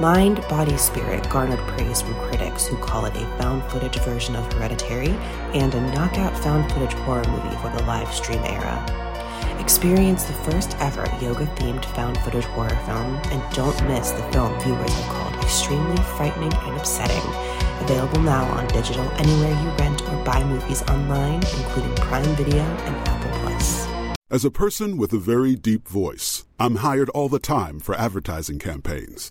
Mind, Body, Spirit garnered praise from critics who call it a found footage version of Hereditary and a knockout found footage horror movie for the live stream era. Experience the first ever yoga themed found footage horror film and don't miss the film viewers have called extremely frightening and upsetting. Available now on digital anywhere you rent or buy movies online, including Prime Video and Apple Plus. As a person with a very deep voice, I'm hired all the time for advertising campaigns.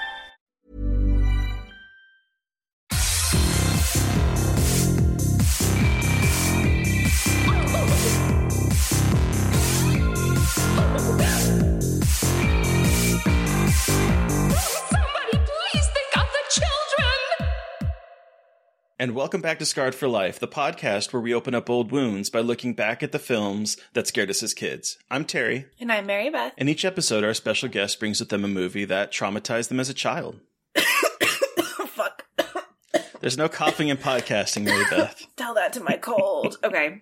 And welcome back to Scarred for Life, the podcast where we open up old wounds by looking back at the films that scared us as kids. I'm Terry, And I'm Mary Beth. and each episode our special guest brings with them a movie that traumatized them as a child. Fuck. There's no coughing in podcasting, Mary Beth. Tell that to my cold. Okay.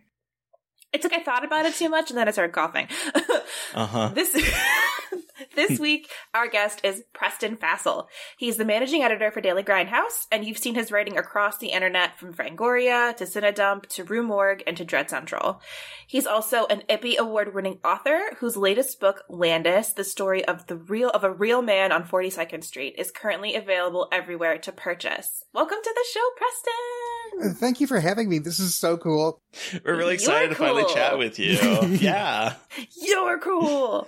It's like I thought about it too much and then I started coughing. Uh huh. this this week, our guest is Preston Fassel. He's the managing editor for Daily Grindhouse, and you've seen his writing across the internet from Fangoria to CineDump to Rue Morgue and to Dread Central. He's also an Ippy Award-winning author whose latest book, Landis: The Story of the Real of a Real Man on 42nd Street, is currently available everywhere to purchase. Welcome to the show, Preston. Uh, Thank you for having me. This is so cool. We're really excited You're to finally chat with you. yeah. You're cool.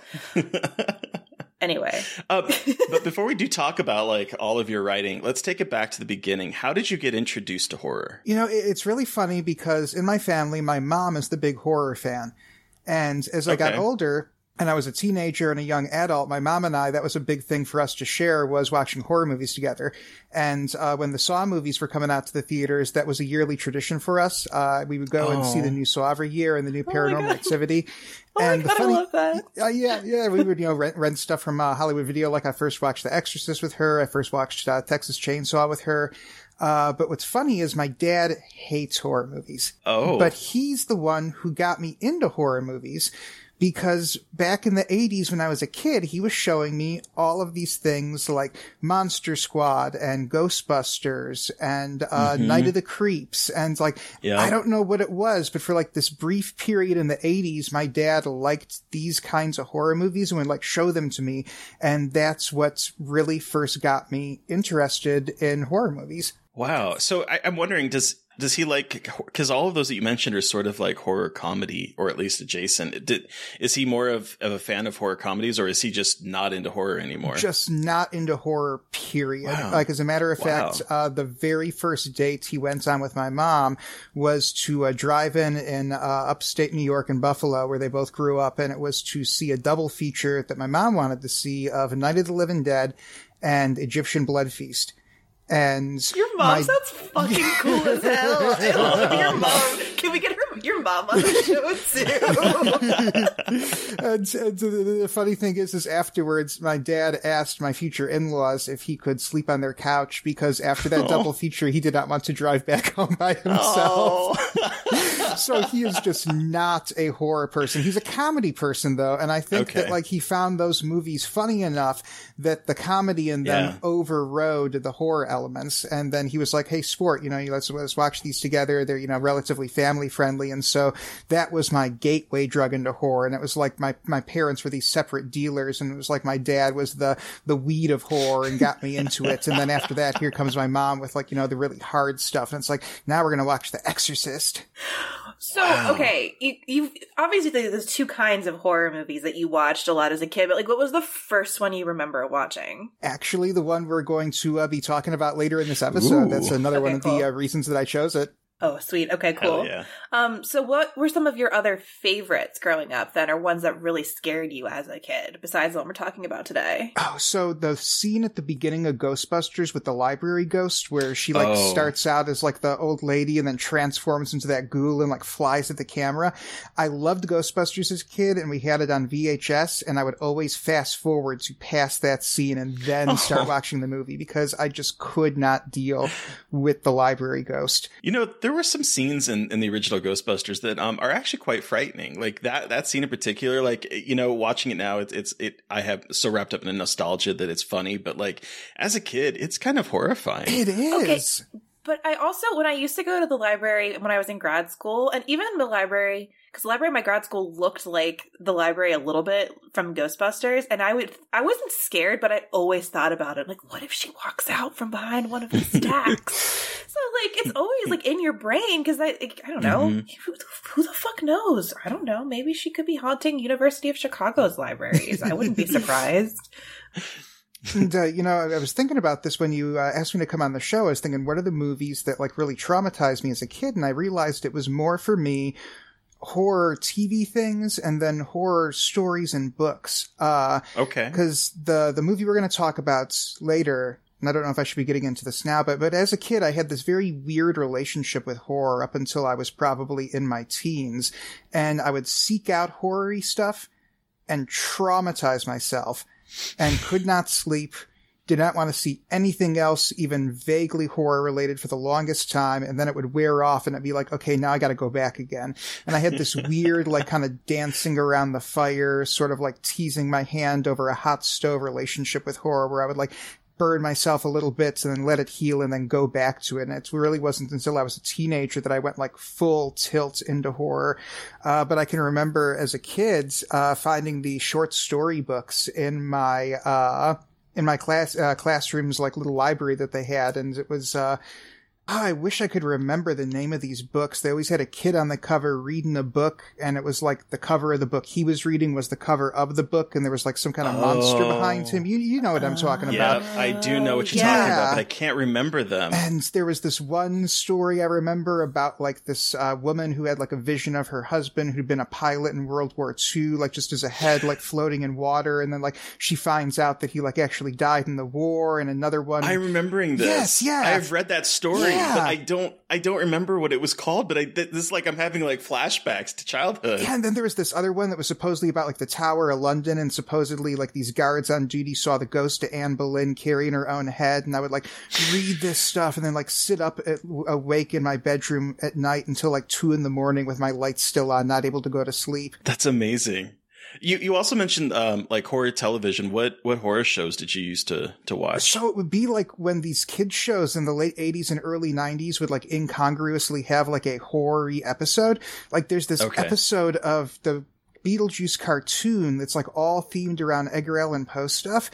Anyway, Uh, but before we do talk about like all of your writing, let's take it back to the beginning. How did you get introduced to horror? You know, it's really funny because in my family, my mom is the big horror fan. And as I got older, and I was a teenager and a young adult, my mom and I, that was a big thing for us to share was watching horror movies together. And, uh, when the Saw movies were coming out to the theaters, that was a yearly tradition for us. Uh, we would go and see Oh. the new Saw every year and the new Paranormal God. Activity. Oh my and the God, I funny, love that. uh, yeah, yeah, we would, you know, rent, rent stuff from, uh, Hollywood Video. Like I first watched The Exorcist with her. I first watched, uh, Texas Chainsaw with her. Uh, but what's funny is my dad hates horror movies. Oh. But he's the one who got me into horror movies because back in the 80s when I was a kid, he was showing me all of these things like Monster Squad and Ghostbusters and uh, Night of the Creeps. And like, Yeah. I don't know what it was, but for like this brief period in the 80s, my dad liked these kinds of horror movies and would like show them to me. And that's what really first got me interested in horror movies. Wow. So I, I'm wondering, does does he like? Because all of those that you mentioned are sort of like horror comedy, or at least adjacent. Did, is he more of, of a fan of horror comedies, or is he just not into horror anymore? just not into horror period Wow. like as a matter of Wow. fact uh, the very first date he went on with my mom was to a drive-in in uh, upstate new york and buffalo where they both grew up and it was to see a double feature that my mom wanted to see of night of the living dead and egyptian blood feast and Your mom my- sounds fucking cool as hell. I love your mom. Can we get her your mom on the show too? and, and the, the funny thing is, is afterwards, my dad asked my future in-laws if he could sleep on their couch because after that oh. double feature, he did not want to drive back home by himself. Oh. so he is just not a horror person. He's a comedy person though, and I think Okay. that like he found those movies funny enough that the comedy in them Yeah. overrode the horror elements. And then he was like, "Hey, sport, you know, let's let's watch these together. They're you know relatively family friendly." And so that was my gateway drug into horror. And it was like my my parents were these separate dealers, and it was like my dad was the the weed of horror and got me into it. And then after that, here comes my mom with like you know the really hard stuff, and it's like now we're gonna watch The Exorcist. So okay, you you obviously there's two kinds of horror movies that you watched a lot as a kid, but like what was the first one you remember watching? Actually, the one we're going to uh, be talking about later in this episode. Ooh. That's another Okay, one of cool. the uh, reasons that I chose it. Oh, sweet. Okay, Hell cool. yeah. Um, so what were some of your other favorites growing up then, or ones that really scared you as a kid, besides the one we're talking about today? Oh, so the scene at the beginning of Ghostbusters with the library ghost, where she like Oh. starts out as like the old lady and then transforms into that ghoul and like flies at the camera. I loved Ghostbusters as a kid, and we had it on VHS, and I would always fast forward to past that scene and then start Oh. watching the movie because I just could not deal with the library ghost. You know, there were some scenes in, in the original Ghostbusters that um are actually quite frightening. Like that that scene in particular, like you know, watching it now, it's it's it. I have so wrapped up in the nostalgia that it's funny, but like as a kid, it's kind of horrifying. It is. But I also, when I used to go to the library when I was in grad school, and even the library, because the library at my grad school looked like the library a little bit from Ghostbusters, and I would, I wasn't scared, but I always thought about it, like, what if she walks out from behind one of the stacks? so, like, it's always like in your brain because I, like, I don't know, Mhm. who, the- who the fuck knows? I don't know. Maybe she could be haunting University of Chicago's libraries. I wouldn't be surprised. And, uh, you know, I was thinking about this when you uh, asked me to come on the show. I was thinking, what are the movies that like really traumatized me as a kid? And I realized it was more for me horror TV things and then horror stories and books. Uh, Okay. because the the movie we're going to talk about later and I don't know if I should be getting into this now, but but as a kid, I had this very weird relationship with horror up until I was probably in my teens, and I would seek out horror stuff and traumatize myself, and could not sleep. Did not want to see anything else, even vaguely horror related for the longest time. And then it would wear off and it'd be like, okay, now I got to go back again. And I had this weird, like kind of dancing around the fire, sort of like teasing my hand over a hot stove relationship with horror where I would like burn myself a little bit and then let it heal and then go back to it. And it really wasn't until I was a teenager that I went like full tilt into horror. Uh, but I can remember as a kid, uh, finding the short story books in my, uh, in my class, uh, classroom's like little library that they had. And it was, uh, Oh, I wish I could remember the name of these books. They always had a kid on the cover reading a book, and it was like the cover of the book he was reading was the cover of the book, and there was like some kind of monster behind him. You you know what I'm talking Yeah, about. I do know what you're Yeah. talking about, but I can't remember them. And there was this one story I remember about like this uh, woman who had like a vision of her husband who'd been a pilot in World War II, like just as a head, like floating in water. And then like she finds out that he like actually died in the war. And another one. I'm remembering this. Yes, yeah. I've read that story, Yeah. But I don't. I don't remember what it was called. But I th- this is like I'm having like flashbacks to childhood. Yeah, and then there was this other one that was supposedly about like the Tower of London, and supposedly like these guards on duty saw the ghost of Anne Boleyn carrying her own head, and I would like read this stuff and then like sit up at, awake in my bedroom at night until like two in the morning with my lights still on, not able to go to sleep. That's amazing. You you also mentioned um like horror television. What what horror shows did you used to to watch? So it would be like when these kids shows in the late 80s and early 90s would like incongruously have like a horror episode. Like there's this Okay. episode of the Beetlejuice cartoon that's like all themed around Edgar Allan Poe stuff.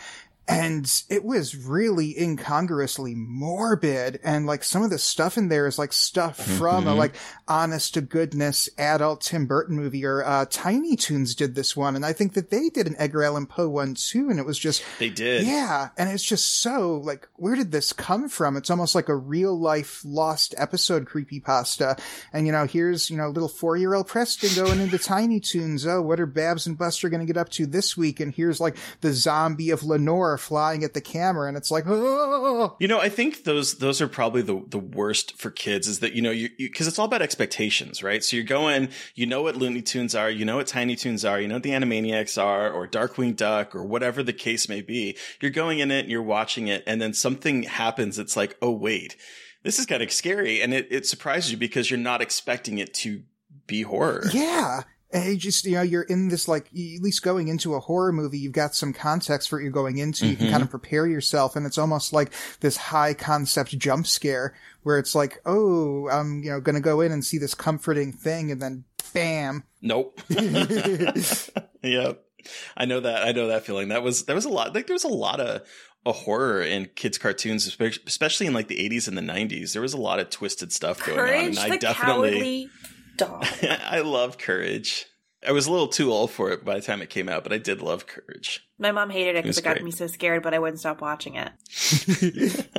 And it was really incongruously morbid. And like some of the stuff in there is like stuff from a Mhm. like honest to goodness adult Tim Burton movie or, uh, Tiny Toons did this one. And I think that they did an Edgar Allan Poe one too. And it was just, They did. yeah, and it's just so like, where did this come from? It's almost like a real life lost episode creepy pasta And you know, here's you know, little four year old Preston going into Tiny Toons. Oh, what are Babs and Buster going to get up to this week? And here's like the zombie of Lenore flying at the camera, and it's like, oh, You know, I think those those are probably the the worst for kids. Is that you know you because it's all about expectations, right? So you're going, you know what Looney Tunes are, you know what Tiny Toons are, you know what the Animaniacs are, or Darkwing Duck, or whatever the case may be. You're going in it and you're watching it, and then something happens. It's like, oh wait, this is kind of scary, and it it surprises you because you're not expecting it to be horror. yeah. And you just, you know, you're in this, like, at least going into a horror movie, you've got some context for what you're going into. You can Mhm. kind of prepare yourself. And it's almost like this high concept jump scare where it's like, oh, I'm, you know, going to go in and see this comforting thing. And then bam. Nope. yep. I know that. I know that feeling. That was, there was a lot, like there was a lot of, a horror in kids cartoons, especially in like the 80s and the 90s. There was a lot of twisted stuff going on. And I the definitely, Cowardly Dog. I love Courage. I was a little too old for it by the time it came out, but I did love Courage. My mom hated it It because it got great. me so scared, but I wouldn't stop watching it.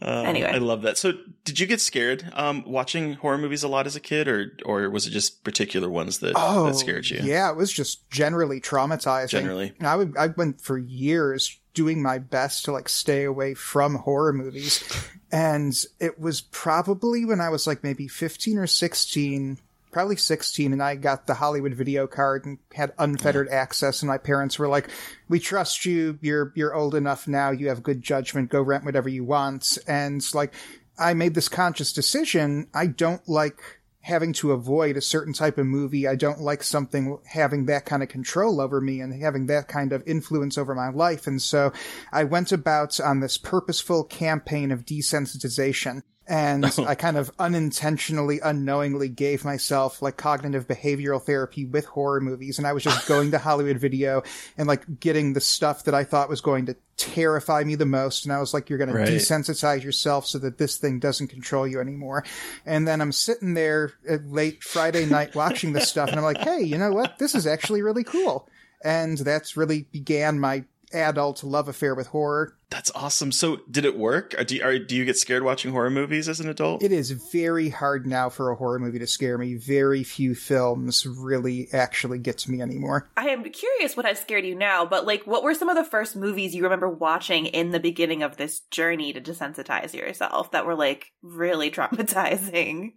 Uh, Anyway. I love that. So, did you get scared um, watching horror movies a lot as a kid, or or was it just particular ones that, Oh, that scared you? Yeah, it was just generally traumatizing. Generally. And I would, I went for years doing my best to like stay away from horror movies. And it was probably when I was like maybe 15 or 16, probably 16, and I got the Hollywood video card and had unfettered access. And my parents were like, we trust you. You're, you're old enough now. You have good judgment. Go rent whatever you want. And like, I made this conscious decision. I don't like having to avoid a certain type of movie. I don't like something having that kind of control over me and having that kind of influence over my life. And so I went about on this purposeful campaign of desensitization. And I kind of unintentionally, unknowingly gave myself like cognitive behavioral therapy with horror movies. And I was just going to Hollywood video and like getting the stuff that I thought was going to terrify me the most. And I was like, you're going Right. to desensitize yourself so that this thing doesn't control you anymore. And then I'm sitting there at late Friday night watching this stuff and I'm like, hey, you know what? This is actually really cool. And that's really began my adult love affair with horror. That's awesome. So, did it work? Or do you, are, do you get scared watching horror movies as an adult? It is very hard now for a horror movie to scare me. Very few films really actually get to me anymore. I am curious what has scared you now, but like, what were some of the first movies you remember watching in the beginning of this journey to desensitize yourself that were like really traumatizing?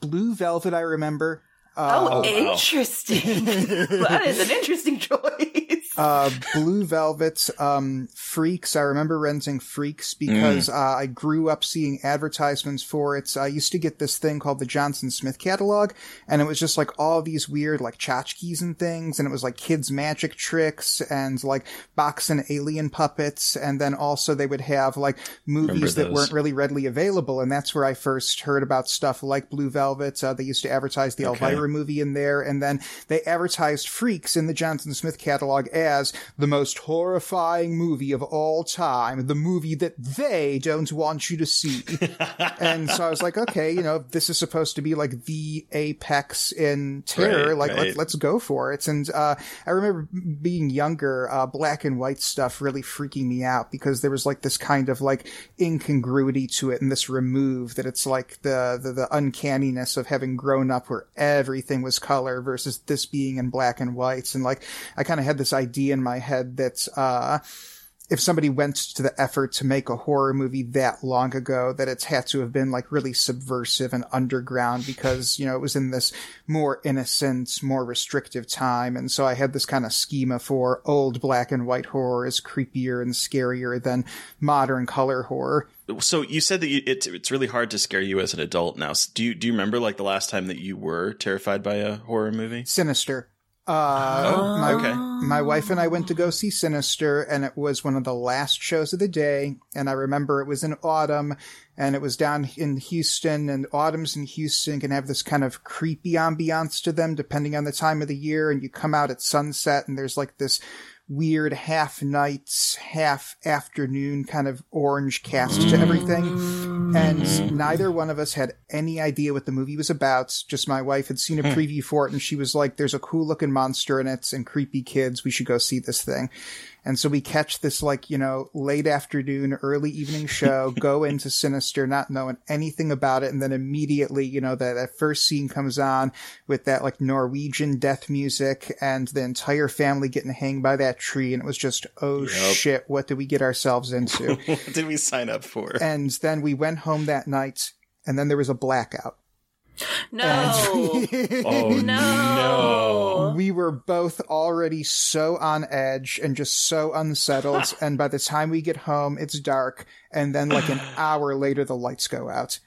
Blue Velvet, I remember. Oh, Uh, interesting. that is an interesting choice. Uh, Blue Velvet's um, Freaks. I remember renting Freaks because uh, I grew up seeing advertisements for it. I used to get this thing called the Johnson Smith catalog, and it was just like all these weird like tchotchkes and things, and it was like kids' magic tricks and like box and alien puppets, and then also they would have like movies that weren't really readily available, and that's where I first heard about stuff like Blue Velvet. Uh, they used to advertise the Okay. Elvira movie in there, and then they advertised Freaks in the Johnson Smith catalog as the most horrifying movie of all time, the movie that they don't want you to see. and so I was like, okay, you know, this is supposed to be like the apex in terror. Right, like, right. Let, us go for it. And, uh, I remember being younger, uh, black and white stuff really freaking me out because there was like this kind of like incongruity to it and this remove that it's like the, the, the uncanniness of having grown up where everything was color versus this being in black and whites. And like, I kind of had this idea in my head that, uh, if somebody went to the effort to make a horror movie that long ago, that it's had to have been like really subversive and underground because, you know, it was in this more innocent, more restrictive time. And so I had this kind of schema for old black and white horror is creepier and scarier than modern color horror. So you said that you, it, it's really hard to scare you as an adult now. Do you do you remember like the last time that you were terrified by a horror movie? Sinister. Uh, Oh, my, okay. my wife and I went to go see Sinister and it was one of the last shows of the day. And I remember it was in autumn and it was down in Houston and autumns in Houston can have this kind of creepy ambiance to them depending on the time of the year. And you come out at sunset and there's like this weird half nights, half afternoon kind of orange cast to everything. And neither one of us had any idea what the movie was about. Just my wife had seen a hmm. preview for it and she was like, there's a cool looking monster in it and creepy kids. We should go see this thing. And so we catch this like, you know, late afternoon, early evening show, go into Sinister, not knowing anything about it. And then immediately, you know, that, that first scene comes on with that like Norwegian death music and the entire family getting hanged by that tree. And it was just, oh shit, what did we get ourselves into? what did we sign up for? and then we went home that night and then there was a blackout. No. oh no. We were both already so on edge and just so unsettled. and by the time we get home, it's dark. And then like an hour later, the lights go out.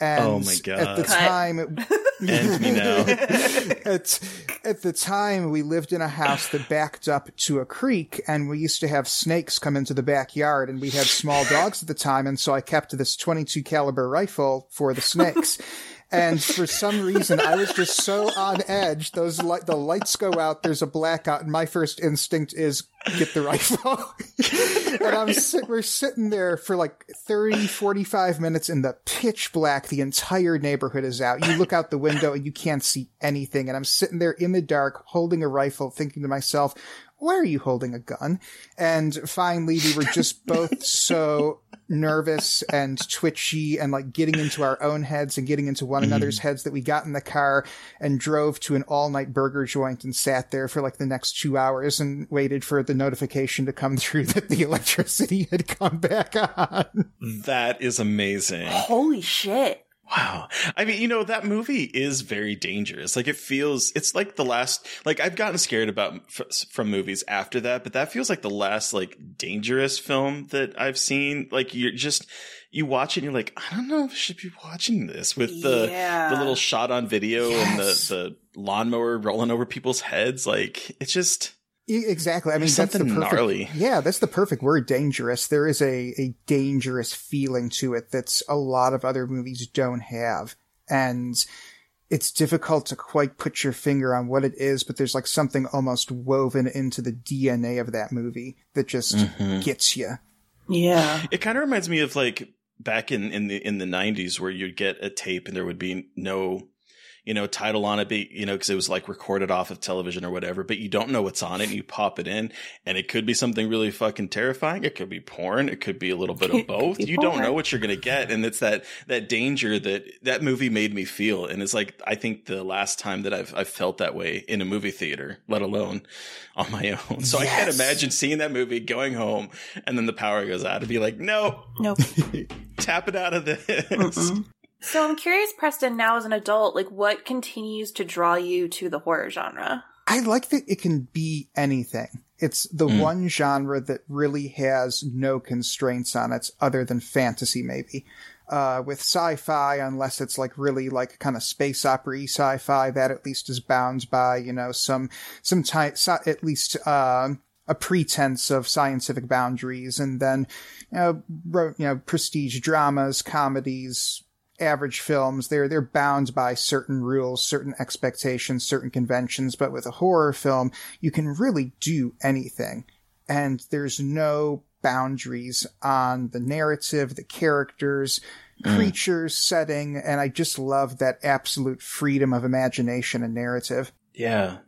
And Oh my god! At the God. time, End me now. at, at the time, we lived in a house that backed up to a creek, and we used to have snakes come into the backyard, and we had small dogs at the time, and so I kept this 22 caliber rifle for the snakes. And for some reason, I was just so on edge. Those light, the lights go out. There's a blackout, and my first instinct is get the rifle. and I'm sit, we're sitting there for like 30, 45 minutes in the pitch black. The entire neighborhood is out. You look out the window and you can't see anything. And I'm sitting there in the dark, holding a rifle, thinking to myself, why are you holding a gun? And finally, we were just both so nervous and twitchy and like getting into our own heads and getting into one mm-hmm. another's heads that we got in the car and drove to an all night burger joint and sat there for like the next two hours and waited for the notification to come through that the electricity had come back on. that is amazing. Holy shit. Wow. I mean, you know, that movie is very dangerous. Like it feels, it's like the last, like I've gotten scared about f- from movies after that, but that feels like the last like dangerous film that I've seen. Like you're just, you watch it and you're like, I don't know if I should be watching this with the, Yeah. the little shot on video Yes. and the, the lawnmower rolling over people's heads. Like it's just, Exactly. I mean, There's that's the something perfect. gnarly. Yeah, that's the perfect word. Dangerous. There is a a dangerous feeling to it that's a lot of other movies don't have, and it's difficult to quite put your finger on what it is. But there's like something almost woven into the DNA of that movie that just Mm-hmm. gets you. Yeah. It kind of reminds me of like back in in the in the nineties where you'd get a tape and there would be no you know title on it, but you know because it was like recorded off of television or whatever, but you don't know what's on it. and You pop it in, and it could be something really fucking terrifying. It could be porn. It could be a little bit of both. You don't know what you're gonna get, and it's that that danger that that movie made me feel. And it's like I think the last time that I've I've felt that way in a movie theater, let alone on my own. So I can't imagine seeing that movie, going home, and then the power goes out, and be like, no, Nope. tap it out of this. So I'm curious, Preston, now as an adult, like what continues to draw you to the horror genre? I like that it can be anything. It's the Mm. one genre that really has no constraints on it other than fantasy, maybe. Uh, with sci-fi, unless it's like really like kind of space opera sci-fi, that at least is bound by, you know, some, some type, sci- at least, uh, a pretense of scientific boundaries. And then, you know, ro- you know, prestige dramas, comedies, average films, they're they're bound by certain rules, certain expectations, certain conventions. But with a horror film, you can really do anything, and there's no boundaries on the narrative, the characters, mm. creatures, setting, and I just love that absolute freedom of imagination and narrative. Yeah.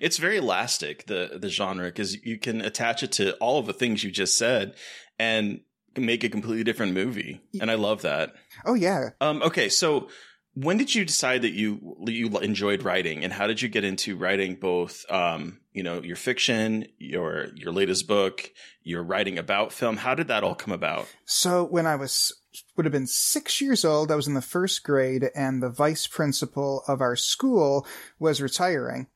It's very elastic, the the genre, because you can attach it to all of the things you just said and make a completely different movie. And I love that. Oh yeah. Um, okay, so when did you decide that you you enjoyed writing, and how did you get into writing both, um, you know, your fiction, your your latest book, your writing about film? How did that all come about? So when I was would have been six years old, I was in the first grade, and the vice principal of our school was retiring.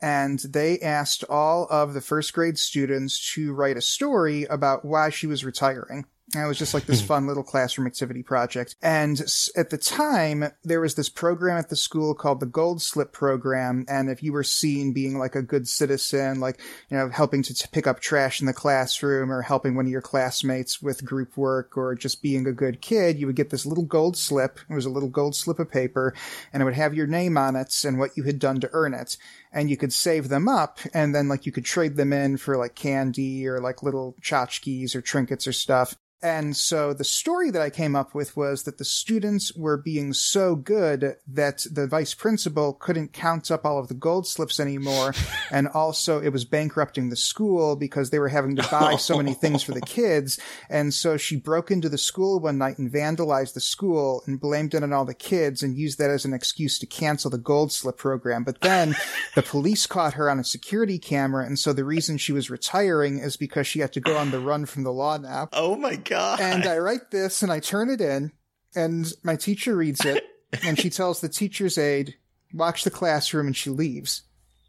And they asked all of the first grade students to write a story about why she was retiring. It was just like this hmm. fun little classroom activity project. And at the time, there was this program at the school called the Gold Slip Program. And if you were seen being like a good citizen, like, you know, helping to t- pick up trash in the classroom or helping one of your classmates with group work or just being a good kid, you would get this little gold slip. It was a little gold slip of paper and it would have your name on it and what you had done to earn it. And you could save them up and then like you could trade them in for like candy or like little tchotchkes or trinkets or stuff. And so the story that I came up with was that the students were being so good that the vice principal couldn't count up all of the gold slips anymore. and also it was bankrupting the school because they were having to buy so many things for the kids. And so she broke into the school one night and vandalized the school and blamed it on all the kids and used that as an excuse to cancel the gold slip program. But then the police caught her on a security camera. And so the reason she was retiring is because she had to go on the run from the law now Oh my god! and I write this and I turn it in, and my teacher reads it, and she tells the teacher's aide, "Watch the classroom," and she leaves.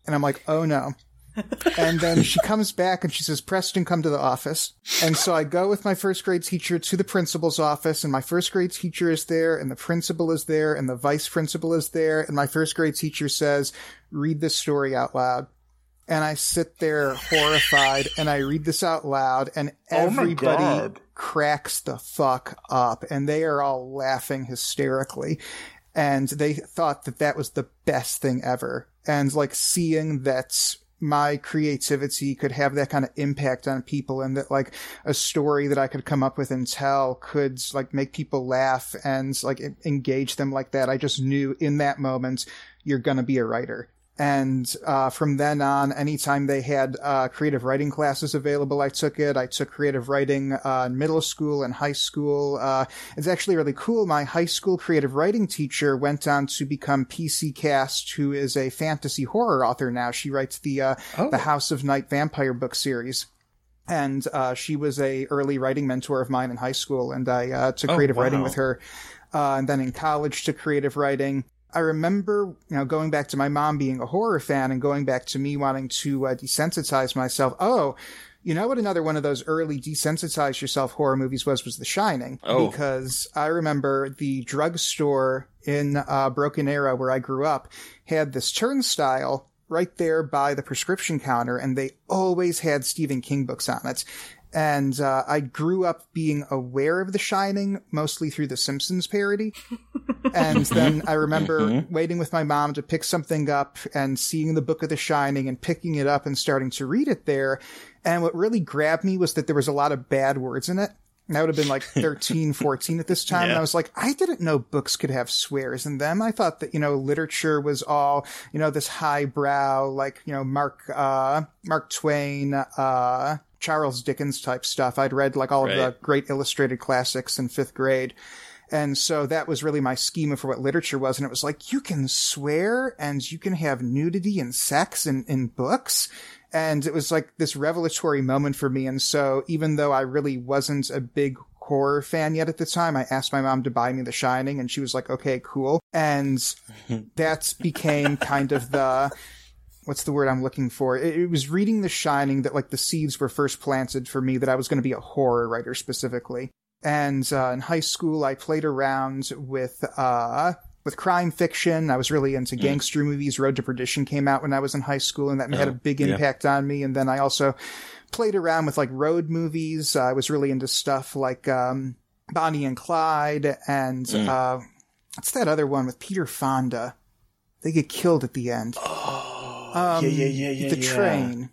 And I'm like, "Oh no." And then she comes back and she says, Preston, come to the office. And so I go with my first grade teacher to the principal's office and my first grade teacher is there and the principal is there and the vice principal is there. And my first grade teacher says, read this story out loud. And I sit there horrified and I read this out loud and Oh everybody God. cracks the fuck up and they are all laughing hysterically. And they thought that that was the best thing ever. And like seeing that my creativity could have that kind of impact on people and that like a story that I could come up with and tell could like make people laugh and like engage them like that. I just knew in that moment you're going to be a writer. And uh, from then on, anytime they had uh, creative writing classes available, I took it. I took creative writing uh, in middle school and high school. Uh, it's actually really cool. My high school creative writing teacher went on to become PC Cast, who is a fantasy horror author now. She writes the uh, the House of Night vampire book series. And uh, she was a early writing mentor of mine in high school, and I uh, took Oh, creative writing with her. Uh, and then in college, took creative writing. I remember, you know, going back to my mom being a horror fan and going back to me wanting to uh, desensitize myself. Oh, you know what? Another one of those early desensitize yourself horror movies was was The Shining. Oh. because I remember the drugstore in uh, Broken Arrow where I grew up had this turnstile right there by the prescription counter, and they always had Stephen King books on it. And uh, I grew up being aware of The Shining mostly through the Simpsons parody. And then I remember waiting with my mom to pick something up and seeing the book of The Shining and picking it up and starting to read it there. And what really grabbed me was that there was a lot of bad words in it. And I would have been like 13, 14 at this time. And I was like, I didn't know books could have swears in them. I thought that, you know, literature was all, you know, this highbrow, like, you know, Mark, uh, Mark Twain, uh, Charles Dickens type stuff. I'd read like all of the great illustrated classics in fifth grade. And so that was really my schema for what literature was. And it was like, you can swear and you can have nudity and sex in, in books. And it was like this revelatory moment for me. And so even though I really wasn't a big horror fan yet at the time, I asked my mom to buy me The Shining and she was like, okay, cool. And that became kind of the, what's the word I'm looking for? It, it was reading The Shining that like the seeds were first planted for me that I was going to be a horror writer specifically. And uh, in high school, I played around with uh, with crime fiction. I was really into gangster movies. Road to Perdition came out when I was in high school, and that had a big yeah. impact on me. And then I also played around with like road movies. I was really into stuff like um, Bonnie and Clyde and uh, what's that other one with Peter Fonda? They get killed at the end. Oh, Um, yeah, yeah, yeah, yeah. The yeah. train.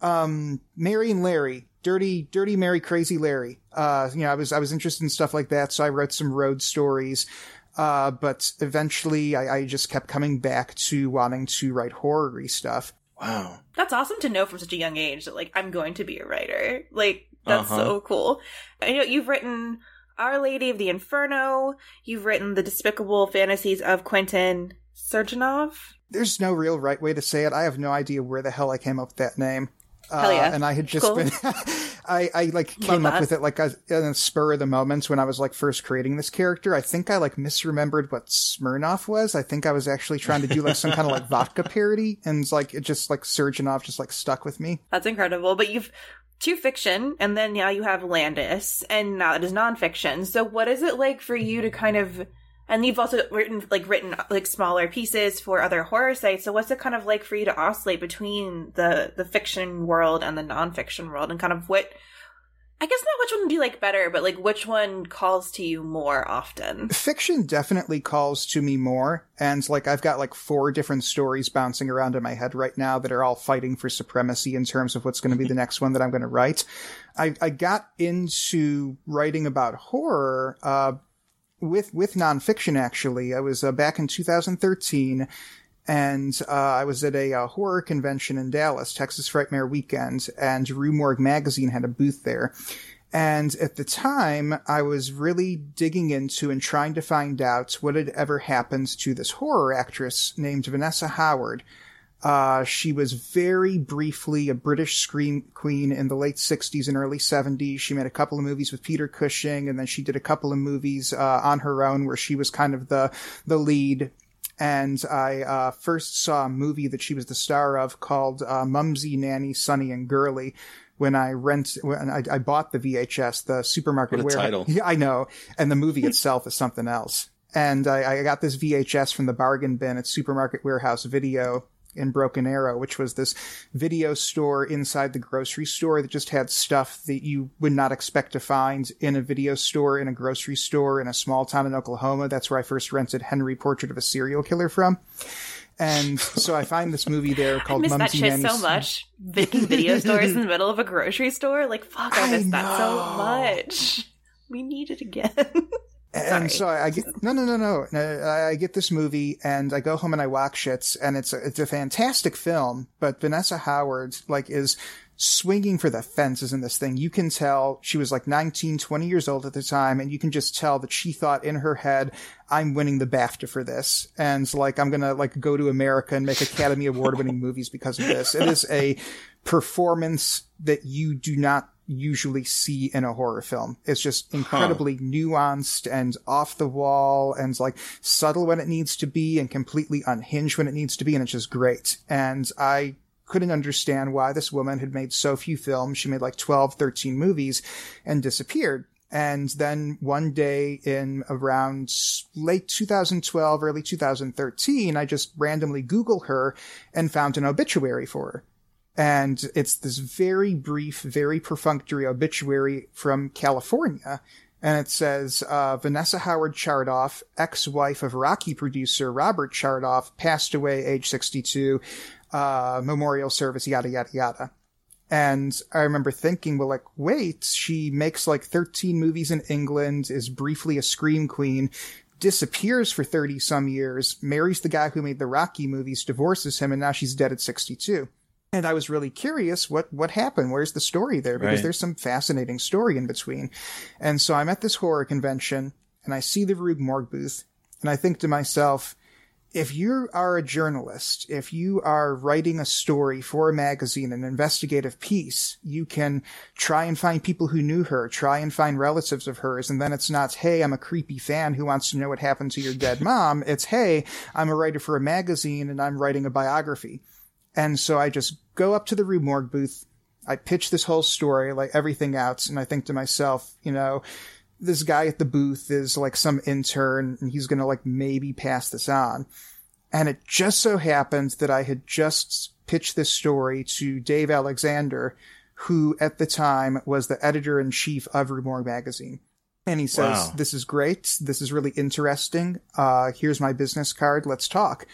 Um, Mary and Larry, dirty, dirty Mary, crazy Larry. Uh, you know, I was I was interested in stuff like that, so I wrote some road stories. Uh, but eventually, I, I just kept coming back to wanting to write horror stuff. Wow. That's awesome to know from such a young age that like I'm going to be a writer. Like that's Uh-huh. so cool. I know you've written Our Lady of the Inferno. You've written the Despicable Fantasies of Quentin Sergenov. There's no real right way to say it. I have no idea where the hell I came up with that name. Hell yeah. Uh, and I had just Cool. been, I, I like Love came up that. with it like a, in a spur of the moments when I was like first creating this character. I think I like misremembered what Smirnoff was. I think I was actually trying to do like some kind of like vodka parody and like it just like Sergenov just like stuck with me. That's incredible. But you've two fiction, and then now you have Landis, and now it is nonfiction. So what is it like for you to kind of and you've also written like written like smaller pieces for other horror sites. So what's it kind of like for you to oscillate between the the fiction world and the nonfiction world, and kind of what I guess not which one do you like better, but like which one calls to you more often? Fiction definitely calls to me more. And like I've got like four different stories bouncing around in my head right now that are all fighting for supremacy in terms of what's going to be the next one that I'm going to write. I, I got into writing about horror, uh, with, with nonfiction actually. I was uh, back in 2013 and uh, I was at a uh, horror convention in Dallas, Texas Frightmare Weekend, and Rue Morgue magazine had a booth there. And at the time, I was really digging into and trying to find out what had ever happened to this horror actress named Vanessa Howard. Uh, she was very briefly a British scream queen in the late 60s and early 70s. She made a couple of movies with Peter Cushing, and then she did a couple of movies uh, on her own where she was kind of the the lead and I uh, first saw a movie that she was the star of called uh, Mumsy, Nanny, Sunny, and Girly. When I rent, when I, I bought the VHS, the supermarket What a warehouse- title. Yeah, I know, and the movie itself is something else. And I, I got this VHS from the bargain bin at Supermarket Warehouse Video in Broken Arrow, which was this video store inside the grocery store that just had stuff that you would not expect to find in a video store in a grocery store in a small town in Oklahoma. That's where I first rented Henry Portrait of a Serial Killer from. And so I find this movie there I called miss that Mumsy shit Nanny so much. Making video stores in the middle of a grocery store, like fuck, I I miss that so much. We need it again. And so I, get no, no, no, no. I get this movie and I go home and I watch it, and it's a, it's a fantastic film. But Vanessa Howard like is swinging for the fences in this thing. You can tell she was like 19, 20 years old at the time, and you can just tell that she thought in her head, "I'm winning the BAFTA for this," and like I'm gonna like go to America and make Academy Award winning movies because of this. It is a performance that you do not usually see in a horror film. It's just incredibly nuanced and off the wall and like subtle when it needs to be and completely unhinged when it needs to be. And it's just great. And I couldn't understand why this woman had made so few films. She made like 12, 13 movies and disappeared. And then one day in around late 2012, early 2013, I just randomly Google her and found an obituary for her. And it's this very brief, very perfunctory obituary from California. And it says, uh, Vanessa Howard Chartoff, ex-wife of Rocky producer Robert Chartoff, passed away age 62, uh, memorial service, yada, yada, yada. And I remember thinking, well, like, wait, she makes like 13 movies in England, is briefly a scream queen, disappears for 30 some years, marries the guy who made the Rocky movies, divorces him, and now she's dead at 62. And I was really curious what, what happened? Where's the story there? Because Right. there's some fascinating story in between. And so I'm at this horror convention and I see the Rue Morgue booth and I think to myself, if you are a journalist, if you are writing a story for a magazine, an investigative piece, you can try and find people who knew her, try and find relatives of hers, and then it's not, hey, I'm a creepy fan who wants to know what happened to your dead mom. It's, hey, I'm a writer for a magazine and I'm writing a biography. And so I just go up to the Rue Morgue booth. I pitch this whole story, like everything out, and I think to myself, you know, this guy at the booth is like some intern and he's gonna like maybe pass this on. And it just so happened that I had just pitched this story to Dave Alexander, who at the time was the editor in chief of Rue Morgue magazine. And he says, Wow. This is great. This is really interesting. Uh, here's my business card. Let's talk.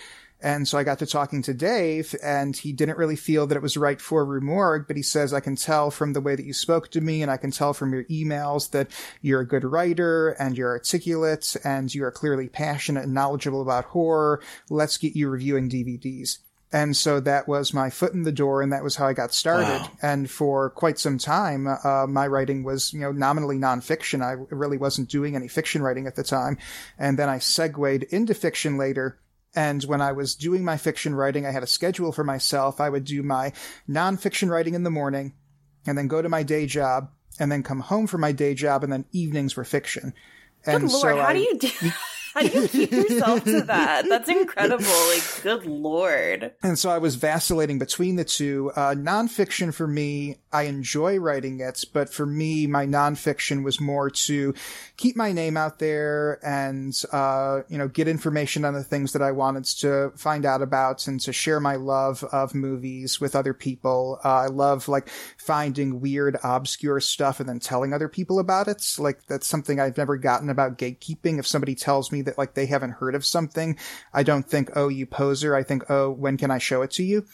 And so I got to talking to Dave, and he didn't really feel that it was right for Rue Morgue, but he says, I can tell from the way that you spoke to me, and I can tell from your emails that you're a good writer, and you're articulate, and you are clearly passionate and knowledgeable about horror. Let's get you reviewing DVDs. And so that was my foot in the door, and that was how I got started. Wow. And for quite some time, uh, my writing was, you know, nominally nonfiction. I really wasn't doing any fiction writing at the time. And then I segued into fiction later. And when I was doing my fiction writing, I had a schedule for myself. I would do my nonfiction writing in the morning and then go to my day job and then come home from my day job and then evenings were fiction. Good And lord, so how I, do you do? How do you keep yourself to that? That's incredible. Like, good lord. And so I was vacillating between the two. Uh, nonfiction for me, I enjoy writing it, but for me, my nonfiction was more to keep my name out there and, uh, you know, get information on the things that I wanted to find out about and to share my love of movies with other people. Uh, I love like finding weird, obscure stuff and then telling other people about it. Like that's something I've never gotten about gatekeeping. If somebody tells me that like they haven't heard of something, I don't think, oh, you poser. I think, oh, when can I show it to you?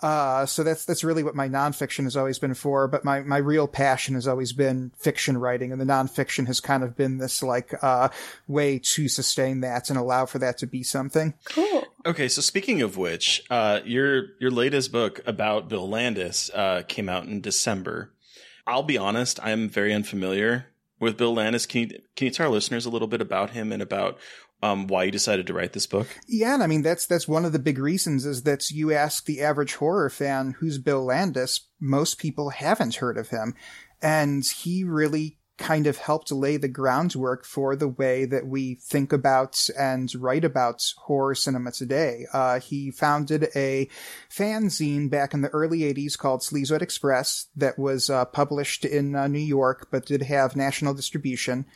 Uh, so that's, that's really what my nonfiction has always been for, but my, my real passion has always been fiction writing and the nonfiction has kind of been this like, uh, way to sustain that and allow for that to be something. Cool. Okay, so speaking of which, uh, your your latest book about Bill Landis uh, came out in December. I'll be honest, I'm very unfamiliar with Bill Landis. Can you can you tell our listeners a little bit about him and about um, why you decided to write this book? Yeah, and I mean that's that's one of the big reasons is that you ask the average horror fan who's Bill Landis, most people haven't heard of him. And he really kind of helped lay the groundwork for the way that we think about and write about horror cinema today. Uh, he founded a fanzine back in the early 80s called Sleazoid Express that was uh, published in uh, New York but did have national distribution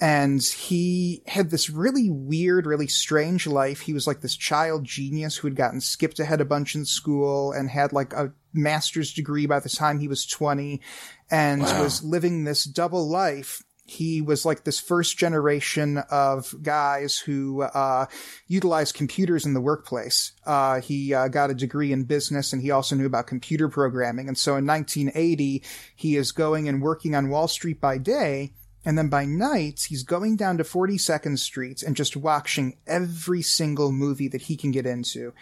and he had this really weird, really strange life. He was like this child genius who had gotten skipped ahead a bunch in school and had like a master's degree by the time he was 20 and was living this double life. He was like this first generation of guys who uh, utilized computers in the workplace. Uh, he uh, got a degree in business and he also knew about computer programming. And so in 1980, he is going and working on Wall Street by day and then by night, he's going down to 42nd Street and just watching every single movie that he can get into.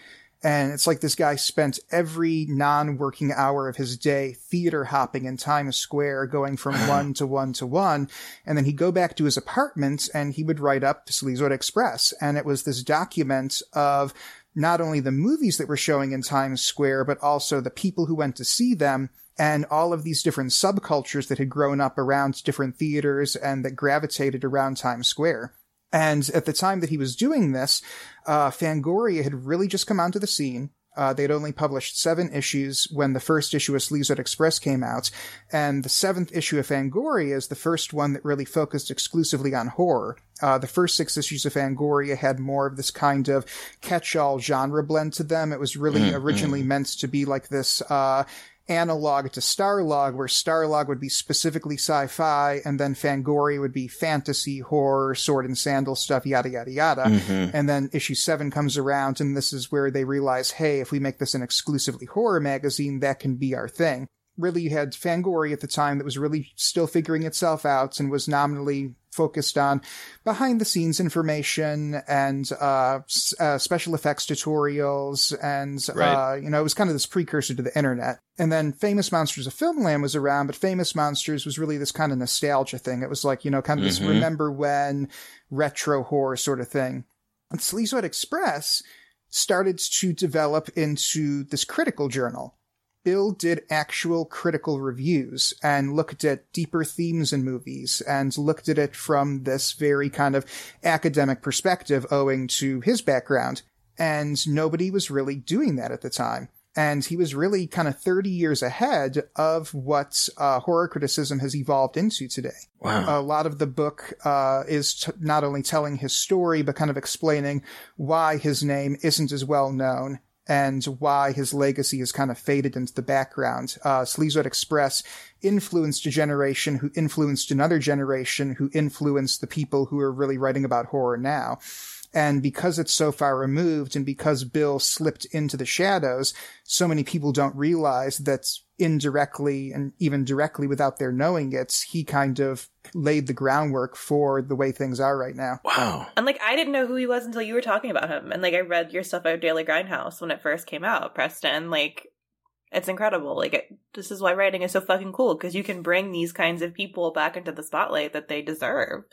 And it's like this guy spent every non-working hour of his day theater hopping in Times Square, going from one to one to one. And then he'd go back to his apartment and he would write up Sleazoid Express. And it was this document of not only the movies that were showing in Times Square, but also the people who went to see them and all of these different subcultures that had grown up around different theaters and that gravitated around Times Square. And at the time that he was doing this, uh, Fangoria had really just come onto the scene. Uh, they'd only published seven issues when the first issue of Sleazoid Express came out, and the seventh issue of Fangoria is the first one that really focused exclusively on horror. Uh, the first six issues of Fangoria had more of this kind of catch-all genre blend to them. It was really originally meant to be like this, uh, analog to Starlog, where Starlog would be specifically sci-fi, and then Fangoria would be fantasy, horror, sword and sandal stuff, yada yada yada. Mm-hmm. And then issue seven comes around, and this is where they realize, hey, if we make this an exclusively horror magazine, that can be our thing. Really, you had Fangoria at the time that was really still figuring itself out and was nominally focused on behind the scenes information and uh, s- uh, special effects tutorials and Right. uh, you know it was kind of this precursor to the internet. And then famous monsters of filmland was around but famous monsters was really this kind of nostalgia thing. It was like you know kind of this remember when retro horror sort of thing. And sleazoid express started to develop into this critical journal Bill did actual critical reviews and looked at deeper themes in movies and looked at it from this very kind of academic perspective owing to his background. And nobody was really doing that at the time. And he was really kind of 30 years ahead of what uh, horror criticism has evolved into today. Wow. A lot of the book uh, is t- not only telling his story, but kind of explaining why his name isn't as well known and why his legacy has kind of faded into the background. Uh, Sleazoid Express influenced a generation who influenced another generation who influenced the people who are really writing about horror now. And because it's so far removed and because Bill slipped into the shadows, so many people don't realize that indirectly and even directly without their knowing it, he kind of laid the groundwork for the way things are right now. Wow. And like I didn't know who he was until you were talking about him. And like I read your stuff about Daily Grindhouse when it first came out, Preston. Like it's incredible. Like it, this is why writing is so fucking cool because you can bring these kinds of people back into the spotlight that they deserve.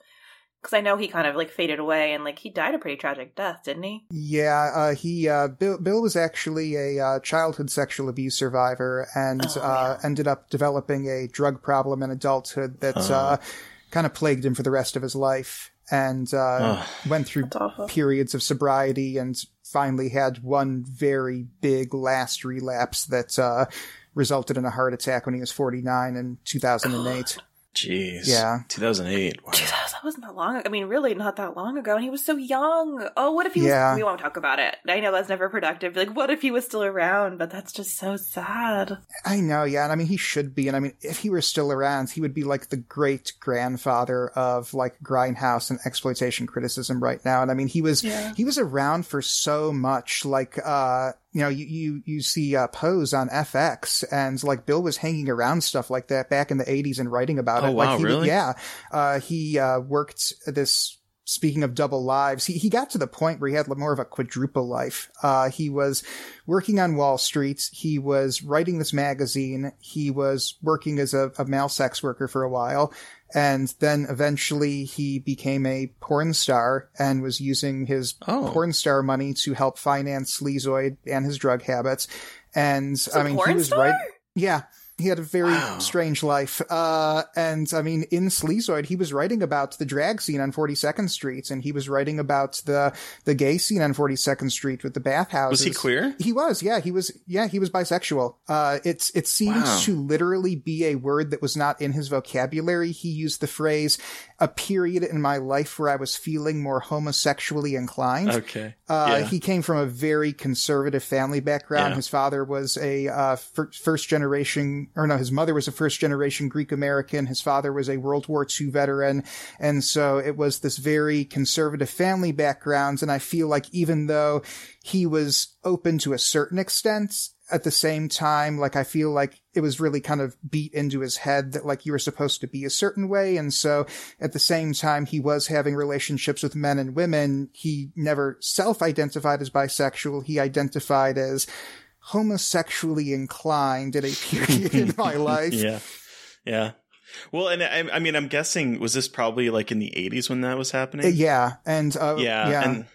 Because I know he kind of like faded away and like he died a pretty tragic death, didn't he? Yeah, uh, he uh, Bill Bill was actually a uh, childhood sexual abuse survivor and Oh, uh, ended up developing a drug problem in adulthood that uh, kind of plagued him for the rest of his life, and uh, went through periods of sobriety and finally had one very big last relapse that uh, resulted in a heart attack when he was 49 in 2008. Jeez. Yeah. 2008. Wow. Jesus, that wasn't that long. I mean, really, not that long ago, and he was so young. Oh, what if he Yeah. was? We won't talk about it. I know that's never productive. Like, what if he was still around? But that's just so sad. I know, yeah, and I mean he should be, and I mean if he were still around, he would be like the great grandfather of like grindhouse and exploitation criticism right now. And I mean he was Yeah. he was around for so much, like uh you know you you, you see uh, Pose on FX, and like Bill was hanging around stuff like that back in the '80s and writing about Oh, it. Like wow, he really? yeah, uh, he uh, worked this. Speaking of double lives, he, he got to the point where he had more of a quadruple life. Uh, he was working on Wall Street. He was writing this magazine. He was working as a, a male sex worker for a while. And then eventually he became a porn star and was using his Oh. porn star money to help finance Sleazoid and his drug habits. And I mean, he was star? right. Yeah. He had a very Wow. strange life. Uh, and I mean, in Sleazoid, he was writing about the drag scene on 42nd Street and he was writing about the, the gay scene on 42nd Street with the bathhouses. Was he queer? He was, yeah, he was, yeah, he was bisexual. Uh, it's, it seems Wow. to literally be a word that was not in his vocabulary. He used the phrase, a period in my life where I was feeling more homosexually inclined. Okay. Uh, Yeah. He came from a very conservative family background. Yeah. His father was a uh, fir- first generation, or no, his mother was a first generation Greek American. His father was a World War II veteran. And so it was this very conservative family background. And I feel like even though he was open to a certain extent, at the same time, like I feel like it was really kind of beat into his head that like you were supposed to be a certain way. And so at the same time, he was having relationships with men and women. He never self-identified as bisexual. He identified as homosexually inclined at a period in my life. Yeah. Yeah. Well, and I, I mean, I'm guessing was this probably like in the 80s when that was happening? Uh, yeah. And, uh, Yeah. yeah. And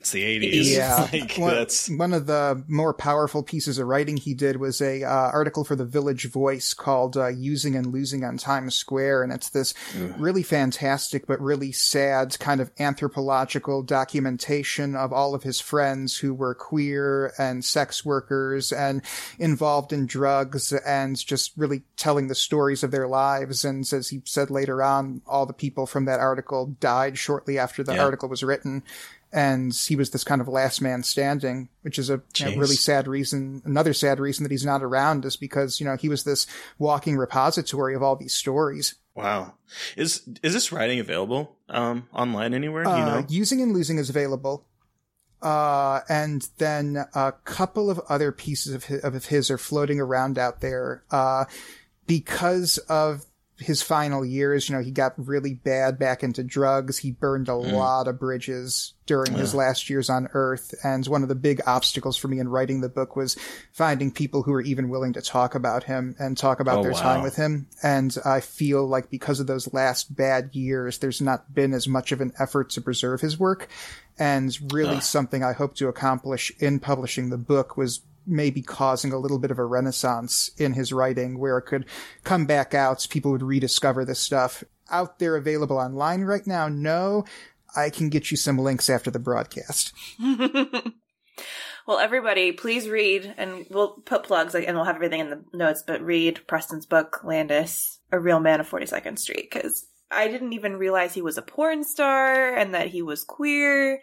it's the 80s. Yeah, like, one, that's one of the more powerful pieces of writing he did was a uh, article for the Village Voice called uh, "Using and Losing on Times Square," and it's this really fantastic but really sad kind of anthropological documentation of all of his friends who were queer and sex workers and involved in drugs and just really telling the stories of their lives. And as he said later on, all the people from that article died shortly after the Yeah. article was written and he was this kind of last man standing, which is a you know, really sad reason. Another sad reason that he's not around is because you know he was this walking repository of all these stories. wow. Is is this writing available um online anywhere? You Uh, know? Using and losing is available. Uh, and then a couple of other pieces of his, of his are floating around out there. Uh, because of his final years, you know, he got really bad back into drugs. He burned a mm. lot of bridges during his last years on Earth. And one of the big obstacles for me in writing the book was finding people who were even willing to talk about him and talk about Oh, their wow. time with him. And I feel like because of those last bad years, there's not been as much of an effort to preserve his work. And really something I hope to accomplish in publishing the book was maybe causing a little bit of a renaissance in his writing where it could come back out. People would rediscover this stuff out there available online right now. No, I can get you some links after the broadcast. well, everybody, please read, and we'll put plugs, and we'll have everything in the notes. But read Preston's book, Landis, A Real Man of Forty Second Street, because I didn't even realize he was a porn star and that he was queer.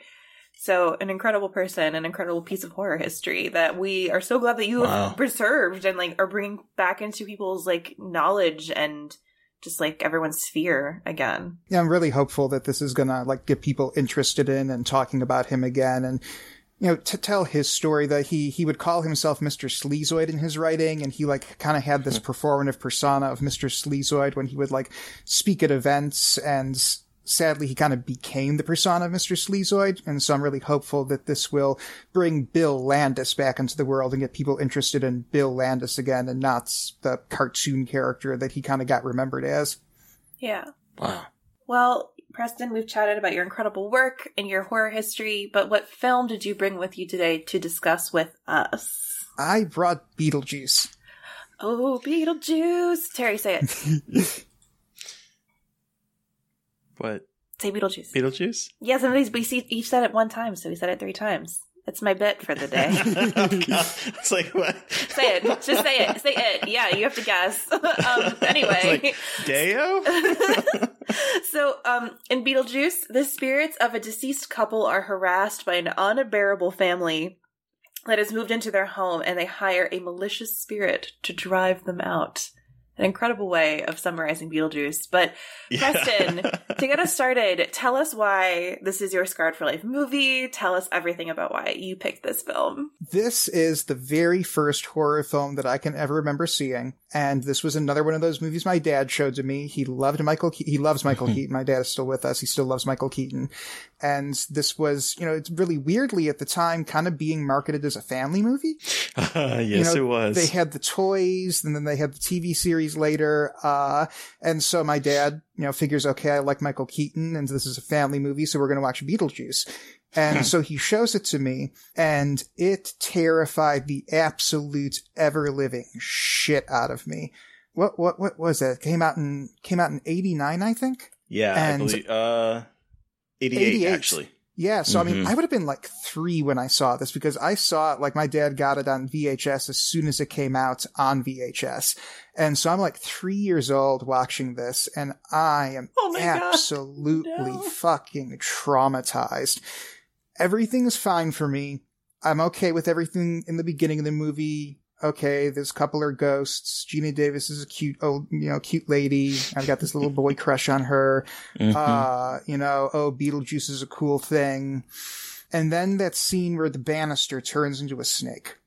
So, an incredible person, an incredible piece of horror history that we are so glad that you Wow. have preserved and like are bringing back into people's like knowledge and just like everyone's sphere again. Yeah, I'm really hopeful that this is gonna like get people interested in and talking about him again, and you know, to tell his story that he he would call himself Mr. Sleazoid in his writing, and he like kind of had this hmm. performative persona of Mr. Sleazoid when he would like speak at events, and sadly he kind of became the persona of Mr. Sleazoid, and so I'm really hopeful that this will bring Bill Landis back into the world and get people interested in Bill Landis again, and not the cartoon character that he kind of got remembered as. Yeah. Wow. Well, Preston, we've chatted about your incredible work and your horror history, but what film did you bring with you today to discuss with us? I brought Beetlejuice. Oh, Beetlejuice! Terry, say it. What? say Beetlejuice. Beetlejuice? yeah, somebody's we see, each said it one time, so we said it three times. That's my bit for the day. it's like what? say it. Just say it. Say it. Yeah, you have to guess. um, anyway. It's like Deo? so, um, in Beetlejuice, the spirits of a deceased couple are harassed by an unbearable family that has moved into their home, and they hire a malicious spirit to drive them out. An incredible way of summarizing Beetlejuice. But Yeah. Preston, to get us started, tell us why this is your Scarred for Life movie. Tell us everything about why you picked this film. This is the very first horror film that I can ever remember seeing, and this was another one of those movies my dad showed to me. He loved Michael. Ke- he loves Michael Keaton. My dad is still with us. He still loves Michael Keaton, and this was, you know, it's really weirdly at the time kind of being marketed as a family movie. yes, You know, it was. They had the toys, and then they had the TV series later. Uh, and so my dad, you know, figures, okay, I like Michael Keaton, and this is a family movie, so we're going to watch Beetlejuice. And so he shows it to me, and it terrified the absolute ever living shit out of me. What what what was that? Came out in came out in '89, I think. yeah, and- I believe. Uh, 88, 88. actually. Yeah, so I mean. I would have been like three when I saw this because I saw it like my dad got it on VHS as soon as it came out on VHS. And so I'm like three years old watching this and I am Oh absolutely No. fucking traumatized. Everything's fine for me. I'm okay with everything in the beginning of the movie. Okay, this couple are ghosts. Geena Davis is a cute old, you know, cute lady. I've got this little boy crush on her Mhm. uh, you know, oh, Beetlejuice is a cool thing. And then that scene where the banister turns into a snake.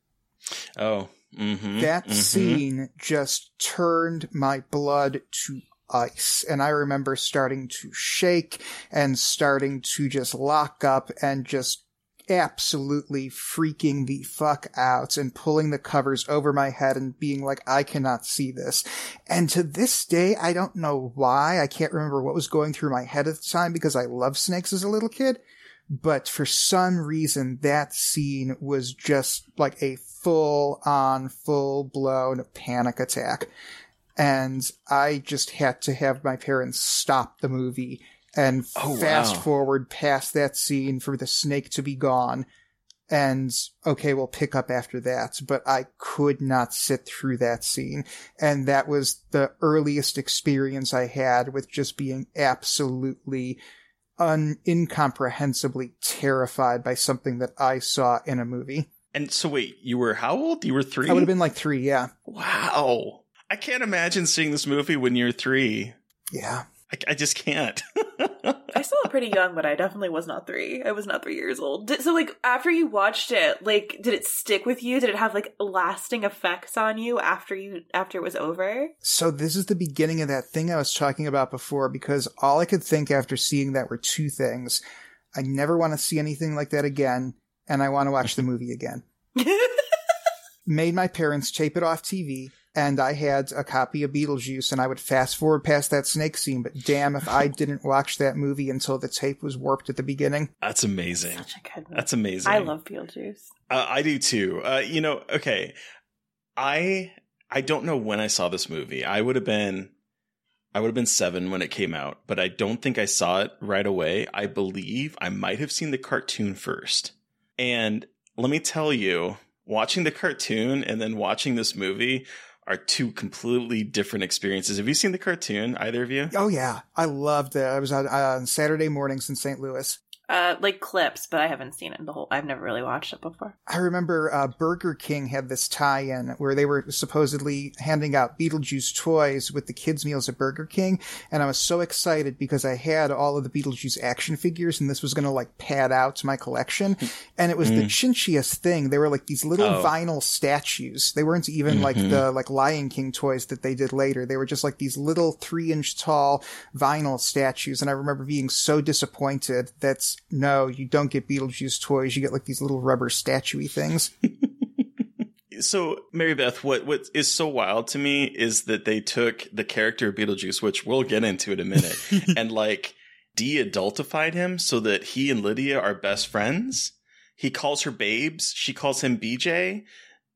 oh, mm-hmm, That mhm. scene just turned my blood to ice. And I remember starting to shake and starting to just lock up and just absolutely freaking the fuck out and pulling the covers over my head and being like, I cannot see this. And to this day, I don't know why. I can't remember what was going through my head at the time because I loved snakes as a little kid. But for some reason, that scene was just like a full on, full blown panic attack. And I just had to have my parents stop the movie and Oh, fast wow. forward past that scene for the snake to be gone. And okay, we'll pick up after that. But I could not sit through that scene. And that was the earliest experience I had with just being absolutely un- incomprehensibly terrified by something that I saw in a movie. And so, wait, you were how old? You were three? I would have been like three, yeah. Wow. I can't imagine seeing this movie when you're three. Yeah. I, I just can't. I saw it pretty young, but I definitely was not three. I was not three years old. Did, so, like, after you watched it, like, did it stick with you? Did it have like lasting effects on you after you after it was over? So this is the beginning of that thing I was talking about before because all I could think after seeing that were two things. I never want to see anything like that again, and I want to watch the movie again. Made my parents tape it off TV, and I had a copy of Beetlejuice, and I would fast forward past that snake scene, but damn if I didn't watch that movie until the tape was warped at the beginning. That's amazing. Such a good movie. That's amazing. I love Beetlejuice. Uh, I do too. Uh, you know, okay. I I don't know when I saw this movie. I would have been I would have been 7 when it came out, but I don't think I saw it right away. I believe I might have seen the cartoon first. And let me tell you, watching the cartoon and then watching this movie are two completely different experiences. Have you seen the cartoon, either of you? Oh yeah, I loved it. I was on, uh, on Saturday mornings in St. Louis. Uh, like clips, but I haven't seen it in the whole. I've never really watched it before. I remember uh, Burger King had this tie-in where they were supposedly handing out Beetlejuice toys with the kids' meals at Burger King, and I was so excited because I had all of the Beetlejuice action figures, and this was going to like pad out my collection. And it was the chinchiest thing. They were like these little Oh. vinyl statues. They weren't even like the like Lion King toys that they did later. They were just like these little three-inch tall vinyl statues, and I remember being so disappointed that no, you don't get Beetlejuice toys. You get like these little rubber statuey things. So, Mary Beth, what what is so wild to me is that they took the character of Beetlejuice, which we'll get into in a minute, and like de-adultified him so that he and Lydia are best friends. He calls her babes. She calls him BJ.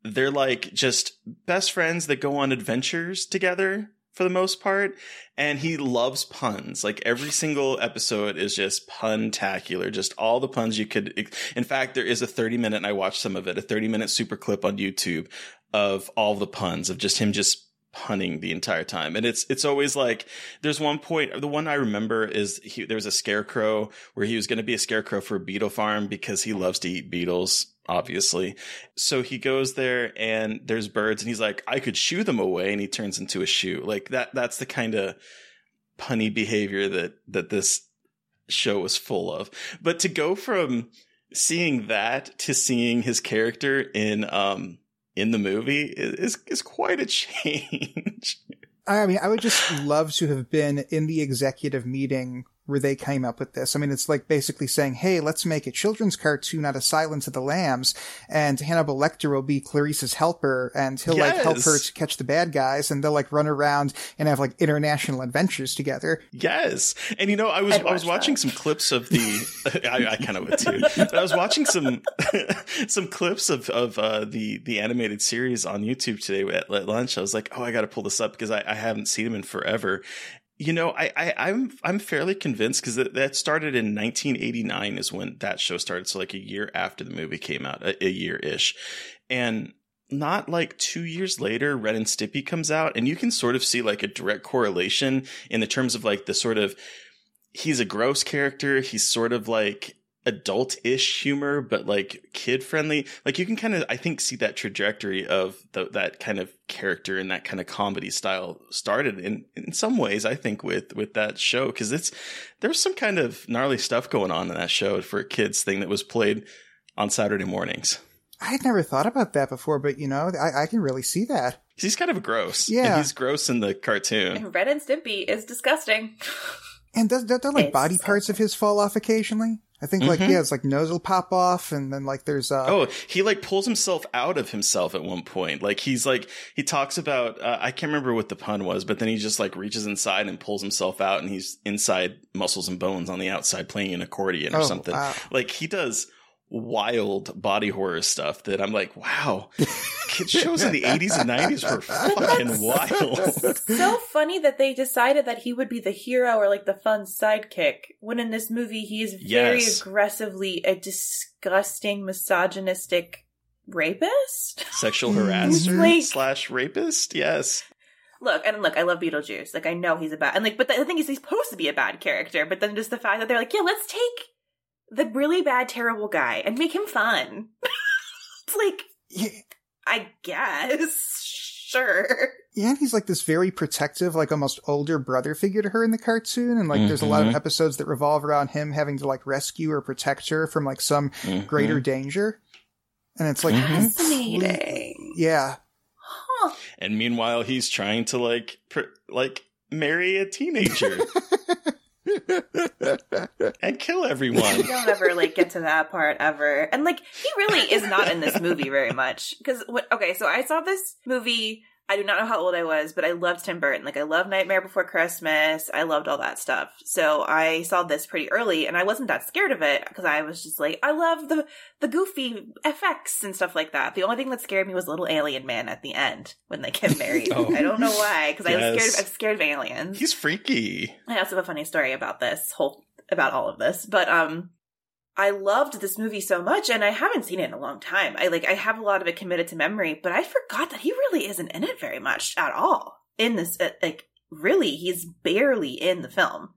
They're like just best friends that go on adventures together for the most part. And he loves puns. Like every single episode is just pun-tacular. Just all the puns you could. In fact, there is a 30 minute, and I watched some of it, a 30 minute super clip on YouTube of all the puns of just him just punning the entire time. And it's, it's always like, there's one point, the one I remember is he, there was a scarecrow where he was going to be a scarecrow for a beetle farm because he loves to eat beetles, obviously. So he goes there and there's birds and he's like, I could shoo them away. And he turns into a shoe. Like that, that's the kind of punny behavior that, that this show was full of. But to go from seeing that to seeing his character in, um, in the movie is is quite a change. I mean, I would just love to have been in the executive meeting where they came up with this. I mean, it's like basically saying, hey, let's make a children's cartoon out of Silence of the Lambs, and Hannibal Lecter will be Clarice's helper, and he'll like help her to catch the bad guys, and they'll like run around and have like international adventures together. Yes, and you know, I was I'd was watching that. some clips of the. I, I kind of would too. But I was watching some some clips of of uh, the the animated series on YouTube today at, at lunch. I was like, oh, I got to pull this up because I, I haven't seen them in forever. You know, I, I I'm I'm fairly convinced because that, that started in 1989 is when that show started. So like a year after the movie came out, a, a year ish, and not like two years later, Ren and Stimpy comes out, and you can sort of see like a direct correlation in the terms of like the sort of he's a gross character. He's sort of like adult-ish humor, but like kid-friendly. Like you can kind of, I think, see that trajectory of the, that kind of character and that kind of comedy style started in in some ways. I think with with that show because it's there's some kind of gnarly stuff going on in that show for a kids thing that was played on Saturday mornings. I had never thought about that before, but you know, I, I can really see that. He's kind of gross. Yeah. And he's gross in the cartoon. And Ren and Stimpy is disgusting. And does don't, don't like It's body parts of his fall off occasionally? I think like Mhm. yeah, it's like nose will pop off, and then like there's uh Oh, he like pulls himself out of himself at one point. Like he's like he talks about uh, I can't remember what the pun was, but then he just like reaches inside and pulls himself out, and he's inside muscles and bones on the outside playing an accordion or Oh, something. wow. Like he does wild body horror stuff that I'm like, wow, kid shows in the 80s and 90s were fucking wild. so funny that they decided that he would be the hero or like the fun sidekick when in this movie he is very Yes. aggressively a disgusting misogynistic rapist Sexual mm-hmm. harasser Like- slash rapist, yes. look and look i love beetlejuice like i know he's a bad and like but the thing is he's supposed to be a bad character but then just the fact that they're like yeah let's take the really bad terrible guy and make him fun. It's like yeah, i guess. Sure. Yeah, and he's like this very protective, like almost older brother figure to her in the cartoon, and like there's a lot of Mhm. episodes that revolve around him having to like rescue or protect her from like some Mhm. greater danger, and it's like Mhm. fascinating. Yeah, huh. And meanwhile, he's trying to like pr- like marry a teenager and kill everyone. We don't ever like get to that part ever. And like he really is not in this movie very much because okay, so I saw this movie I do not know how old I was, but I loved Tim Burton. Like I loved Nightmare Before Christmas. I loved all that stuff. So I saw this pretty early and I wasn't that scared of it because I was just like I love the the goofy effects and stuff like that. The only thing that scared me was little alien man at the end when they get married. Oh. I don't know why because I was scared of, I'm scared of aliens. He's freaky. I also have a funny story about this whole about all of this, but um I loved this movie so much and I haven't seen it in a long time. I like I have a lot of it committed to memory, but I forgot that he really isn't in it very much at all. In this uh, like really he's barely in the film.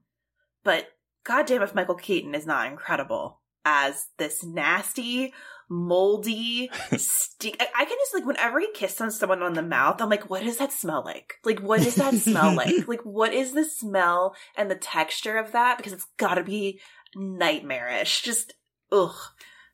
But goddamn if Michael Keaton is not incredible as this nasty, moldy, stink. I, I can just like whenever he kisses someone on the mouth, I'm like, what does that smell like? Like, what does that smell like? Like, what is the smell and the texture of that? Because it's got to be nightmarish. Just ugh.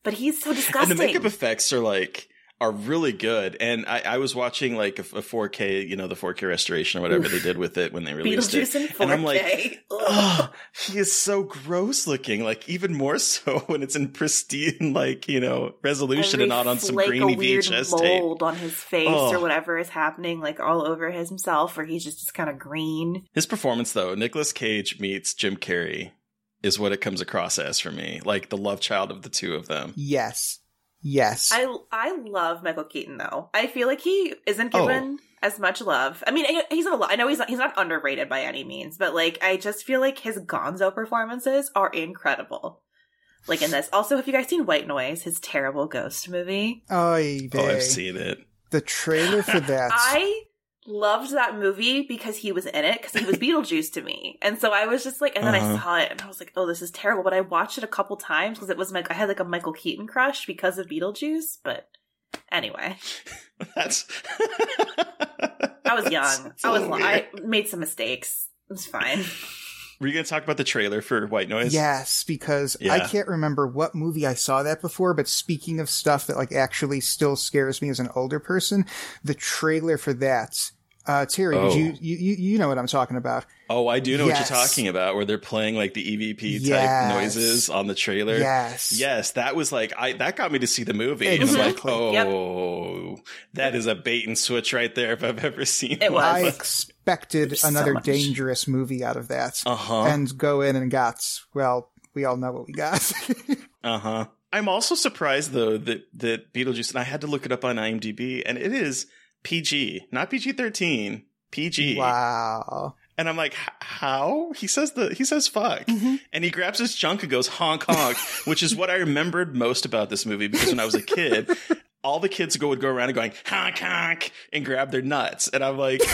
But he's so disgusting. And the makeup effects are like are really good. And I, I was watching like a, a 4K, you know, the 4K restoration or whatever they did with it when they released it. In 4K. And I'm like, oh, he is so gross looking. Like even more so when it's in pristine, like you know, resolution Every and not on some grainy of weird tape. mold on his face Ugh. or whatever is happening, like all over himself, or he's just, just kind of green. His performance, though, Nicolas Cage meets Jim Carrey, is what it comes across as for me. Like the love child of the two of them. Yes. Yes. I I love Michael Keaton though. I feel like he isn't Oh. given as much love. I mean, he's not a lot. I know he's not he's not underrated by any means, but like I just feel like his Gonzo performances are incredible. Like in this. Also, have you guys seen White Noise, his terrible ghost movie? Oy Oh. I've seen it. the trailer for that. I loved that movie because he was in it because he was Beetlejuice to me, and so I was just like, and then I Uh-huh. saw it and I was like, oh, this is terrible. But I watched it a couple times because it was like I had like a Michael Keaton crush because of Beetlejuice. But anyway, That's. I was young. I was. I made some mistakes. It was fine. Were you going to talk about the trailer for White Noise? Yes, because I can't remember what movie I saw that before, but speaking of stuff that like actually still scares me as an older person, the trailer for that, uh, Terry, Oh. did you, you, you, you know what I'm talking about. Oh, I do know what you're talking about, where they're playing like the EVP type Yes. noises on the trailer. Yes. Yes, that was like I that got me to see the movie. And I'm like, Exactly. Yep. oh, that is a bait and switch right there if I've ever seen It one. I expected So another much. dangerous movie out of that Uh-huh. and go in and got, well, we all know what we got. Uh huh. I'm also surprised though that that Beetlejuice, and I had to look it up on IMDb, and it is PG, not PG-13, PG. wow. And I'm like, how? He says the he says fuck, Mm-hmm. and he grabs his junk and goes honk honk, which is what I remembered most about this movie because when I was a kid, all the kids go would go around and going honk honk and grab their nuts, and I'm like.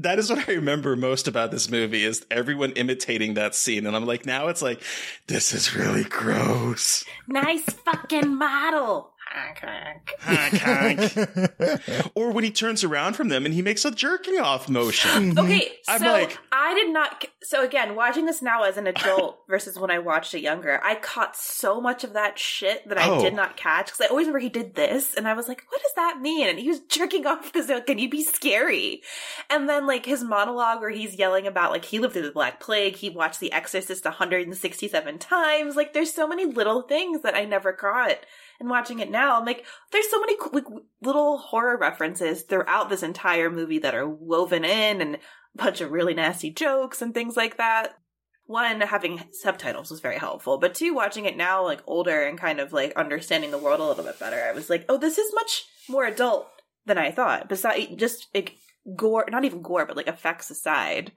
That is what I remember most about this movie is everyone imitating that scene. And I'm like, now it's like, this is really gross. nice fucking model. Honk, honk. Honk, honk. or when he turns around from them and he makes a jerking off motion. Okay, I'm so like- I did not. So again, watching this now as an adult versus when I watched it younger, I caught so much of that shit that I Oh. did not catch because I always remember he did this, and I was like, "What does that mean?" And he was jerking off because can you be scary? And then like his monologue where he's yelling about like he lived through the Black Plague, he watched The Exorcist 167 times. Like there's so many little things that I never caught. And watching it now, I'm like, there's so many like little horror references throughout this entire movie that are woven in, and a bunch of really nasty jokes and things like that. One, having subtitles was very helpful, but two, watching it now, like older and kind of like understanding the world a little bit better, I was like, oh, this is much more adult than I thought. Besides, just like gore, not even gore, but like effects aside,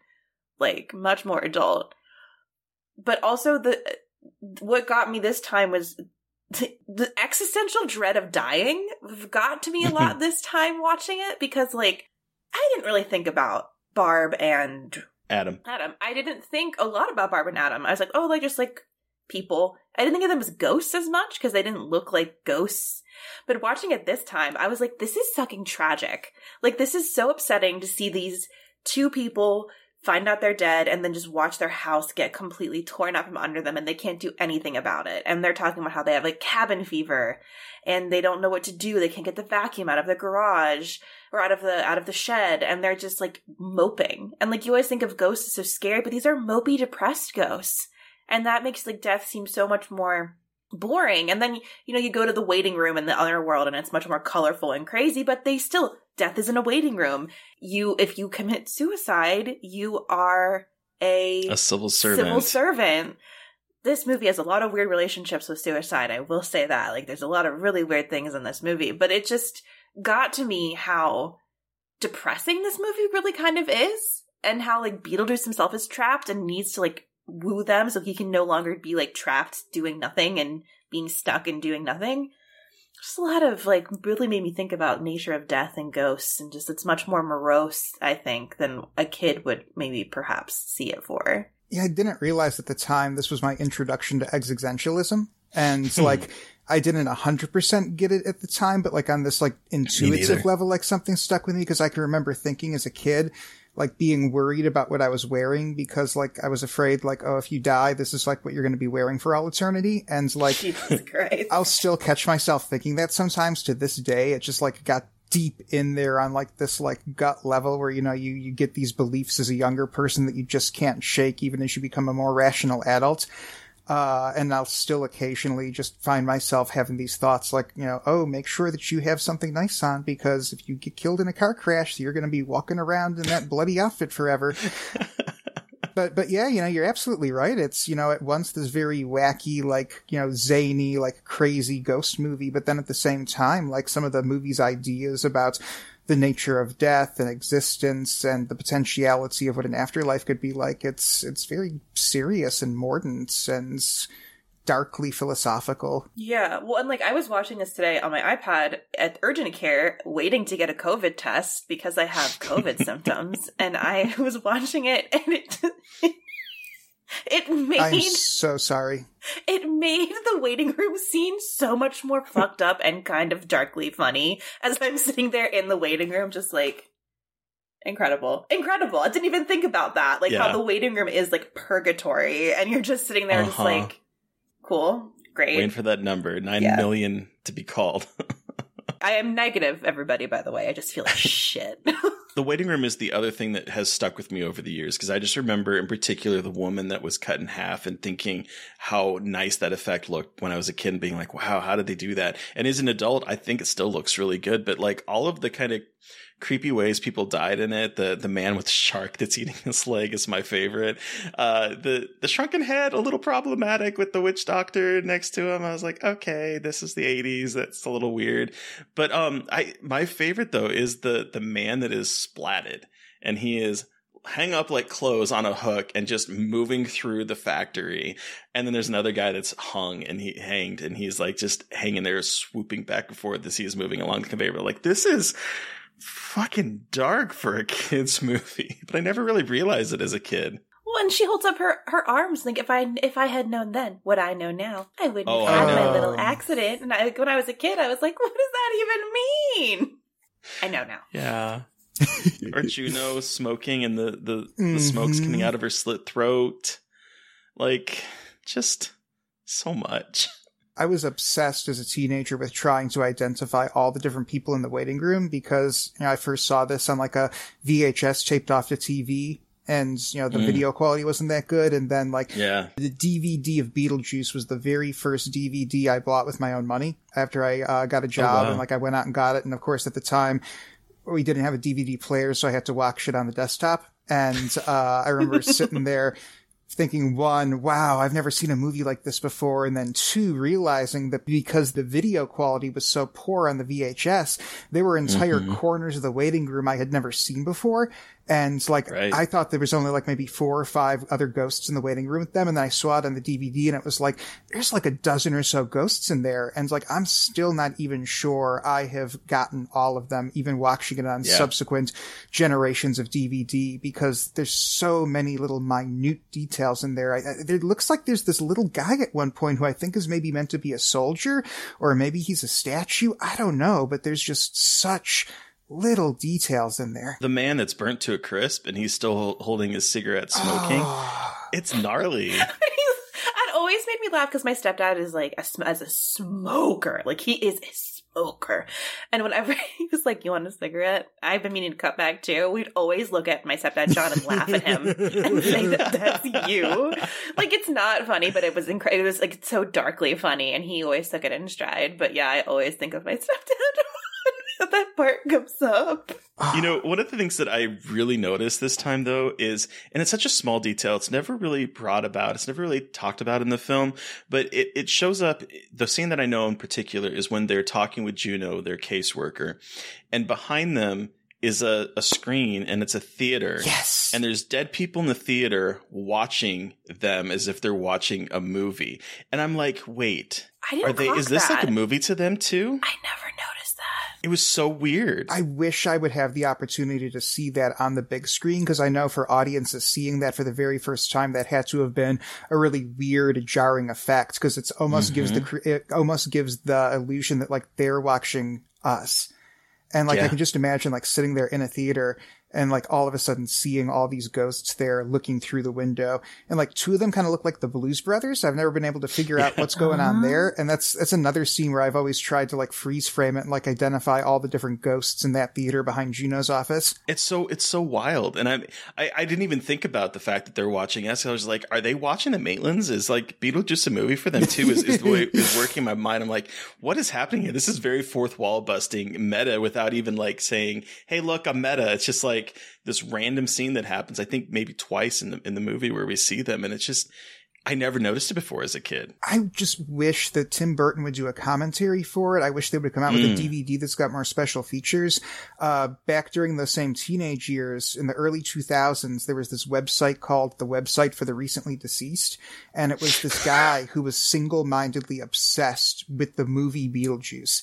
like much more adult. But also the what got me this time was the, the existential dread of dying got to me a lot this time watching it because like I didn't really think about Barb and Adam. Adam. I didn't think a lot about Barb and Adam. I was like, oh, like just like people. I didn't think of them as ghosts as much because they didn't look like ghosts. But watching it this time, I was like, this is fucking tragic. Like this is so upsetting to see these two people find out they're dead and then just watch their house get completely torn up from under them and they can't do anything about it. And they're talking about how they have like cabin fever and they don't know what to do. They can't get the vacuum out of the garage or out of the out of the shed and they're just like moping. And like you always think of ghosts as so scary, but these are mopey depressed ghosts. And that makes like death seem so much more boring. And then you know you go to the waiting room in the other world and it's much more colorful and crazy, but they still death is in a waiting room. You if you commit suicide, you are a A civil servant. civil servant. This movie has a lot of weird relationships with suicide. I will say that. Like, there's a lot of really weird things in this movie, but it just got to me how depressing this movie really kind of is, and how like Beetlejuice himself is trapped and needs to like woo them so he can no longer be like trapped doing nothing and being stuck and doing nothing. Just a lot of like really made me think about nature of death and ghosts, and just it's much more morose, I think, than a kid would maybe perhaps see it for. Yeah, I didn't realize at the time this was my introduction to existentialism. And Hmm. like, I didn't 100% get it at the time, but like on this like intuitive level, like something stuck with me because I can remember thinking as a kid, like being worried about what I was wearing because like I was afraid like, oh, if you die, this is like what you're going to be wearing for all eternity. And like, I'll still catch myself thinking that sometimes to this day. It just like got deep in there on like this like gut level where, you know, you, you get these beliefs as a younger person that you just can't shake even as you become a more rational adult. Uh, and I'll still occasionally just find myself having these thoughts like, you know, oh, make sure that you have something nice on because if you get killed in a car crash, you're going to be walking around in that bloody outfit forever. but but yeah, you know, you're absolutely right. It's you know, at once this very wacky, like you know, zany, like crazy ghost movie, but then at the same time, like some of the movie's ideas about the nature of death and existence and the potentiality of what an afterlife could be like. It's it's very serious and mordant and darkly philosophical. Yeah, well, and like I was watching this today on my iPad at urgent care, waiting to get a COVID test because I have COVID symptoms, and I was watching it, and it it made I'm so sorry. it made the waiting room scene so much more fucked up and kind of darkly funny as I'm sitting there in the waiting room, just like. Incredible. Incredible. I didn't even think about that. Like Yeah. how the waiting room is like purgatory and you're just sitting there just Uh-huh. like cool, great. Waiting for that number, nine Yeah. million to be called. I am negative, everybody, by the way. I just feel like shit. The waiting room is the other thing that has stuck with me over the years because I just remember, in particular, the woman that was cut in half and thinking how nice that effect looked when I was a kid and being like, wow, how did they do that? And as an adult, I think it still looks really good, but like all of the kind of creepy ways people died in it, the the man with the shark that's eating his leg is my favorite. Uh, the the shrunken head, a little problematic with the witch doctor next to him. I was like, okay, this is the 80s. That's a little weird. But um, I my favorite though is the the man that is splatted, and he is hang up like clothes on a hook and just moving through the factory. And then there's another guy that's hung and he hanged, and he's like just hanging there, swooping back and forth as he is moving along the conveyor. Like this is fucking dark for a kids movie, but I never really realized it as a kid. well, and she holds up her, her arms. Like if I if I had known then what I know now, I wouldn't Oh, have had my little accident. And I, when I was a kid, I was like, what does that even mean? I know now. Yeah. or Juno smoking and the, the, the mm-hmm. smoke's coming out of her slit throat. Like, just so much. I was obsessed as a teenager with trying to identify all the different people in the waiting room because you know, I first saw this on like a VHS taped off to TV and you know the Mm. video quality wasn't that good and then like Yeah. the DVD of Beetlejuice was the very first DVD I bought with my own money after I uh, got a job wow. and like I went out and got it and of course at the time we didn't have a DVD player so I had to watch it on the desktop and uh, I remember sitting there thinking one, wow, I've never seen a movie like this before, and then two, realizing that because the video quality was so poor on the VHS, there were entire Mm-hmm. corners of the waiting room I had never seen before. And like, Right. I thought there was only like maybe four or five other ghosts in the waiting room with them. And then I saw it on the DVD and it was like, there's like a dozen or so ghosts in there. And like, I'm still not even sure I have gotten all of them, even watching it on Yeah. subsequent generations of DVD because there's so many little minute details in there. I, looks like there's this little guy at one point who I think is maybe meant to be a soldier or maybe he's a statue. I don't know, but there's just such little details in there. The man that's burnt to a crisp and he's still holding his cigarette smoking. Ah. It's gnarly. It always made me laugh because my stepdad is like a, sm- as a smoker, like he is a smoker. And whenever he was like, "You want a cigarette?" I've been meaning to cut back too. We'd always look at my stepdad John and laugh at him and say that that's you. Like it's not funny, but it was incredible. It was like so darkly funny, and he always took it in stride. But yeah, I always think of my stepdad. When that part comes up. You know, one of the things that I really noticed this time, though, is, and it's such a small detail, it's never really brought about, it's never really talked about in the film, but it, it shows up. The scene that I know in particular is when they're talking with Juno, their caseworker, and behind them is a, a screen and it's a theater. Yes. And there's dead people in the theater watching them as if they're watching a movie. And I'm like, wait, I didn't are they, is this that. like a movie to them too? I never noticed that. It was so weird. I wish I would have the opportunity to see that on the big screen because I know for audiences seeing that for the very first time, that had to have been a really weird, jarring effect because it's almost gives Mm-hmm. the, it almost gives the illusion that like they're watching us. And like I can just imagine like sitting there in a theater and like all of a sudden seeing all these ghosts there looking through the window and like two of them kind of look like the blues brothers i've never been able to figure out what's going on uh-huh. there and that's that's another scene where i've always tried to like freeze frame it and like identify all the different ghosts in that theater behind juno's office It's so it's so wild, and I, I I didn't even think about the fact that they're watching us. I was like, are they watching the Maitlands? Is like Beetlejuice a movie for them too? Is, is the way is working in my mind? I'm like, what is happening here? This is very fourth wall busting meta without even like saying, hey, look, I'm meta. It's just like this random scene that happens. I think maybe twice in the in the movie where we see them, and it's just I never noticed it before as a kid. I just wish that Tim Burton would do a commentary for it. I wish they would come out with a DVD that's got more special features. Uh, back during those same teenage years in the early 2000s, there was this website called the website for the recently deceased. And it was this guy who was single-mindedly obsessed with the movie Beetlejuice.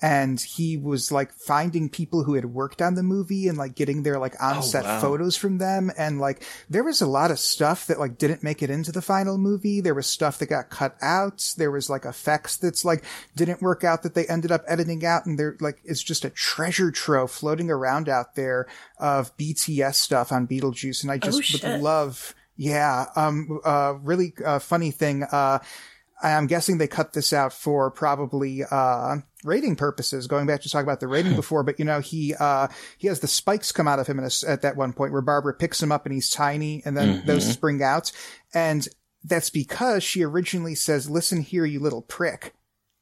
And he was like finding people who had worked on the movie and like getting their like on set wow. photos from them. And like there was a lot of stuff that like didn't make it into the final movie. There was stuff that got cut out. There was like effects that's like didn't work out that they ended up editing out. And there like it's just a treasure trove floating around out there of BTS stuff on Beetlejuice. And I just shit. would love, yeah, um, uh, really uh, funny thing. Uh, I'm guessing they cut this out for probably uh rating purposes. Going back to talk about the rating before, but you know he uh he has the spikes come out of him a, at that one point where Barbara picks him up and he's tiny, and then those spring out, and that's because she originally says, "Listen here, you little prick."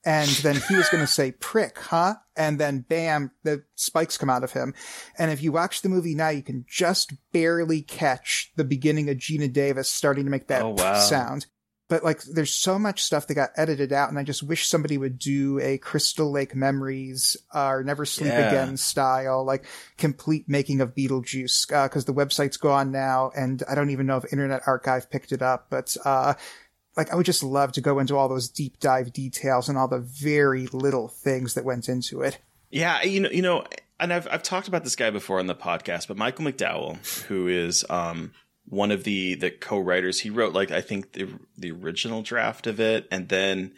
And then he was going to say prick, huh? And then bam, the spikes come out of him. And if you watch the movie now, you can just barely catch the beginning of Geena Davis starting to make that Oh, wow. sound but like there's so much stuff that got edited out and i just wish somebody would do a crystal lake memories uh, or never sleep Yeah. again style like complete making of beetlejuice because the website's gone now and i don't even know if internet archive picked it up but uh like i would just love to go into all those deep dive details and all the very little things that went into it Yeah, you know, you know, and I've I've talked about this guy before on the podcast, but Michael McDowell, who is um one of the the co-writers, he wrote like I think the the original draft of it, and then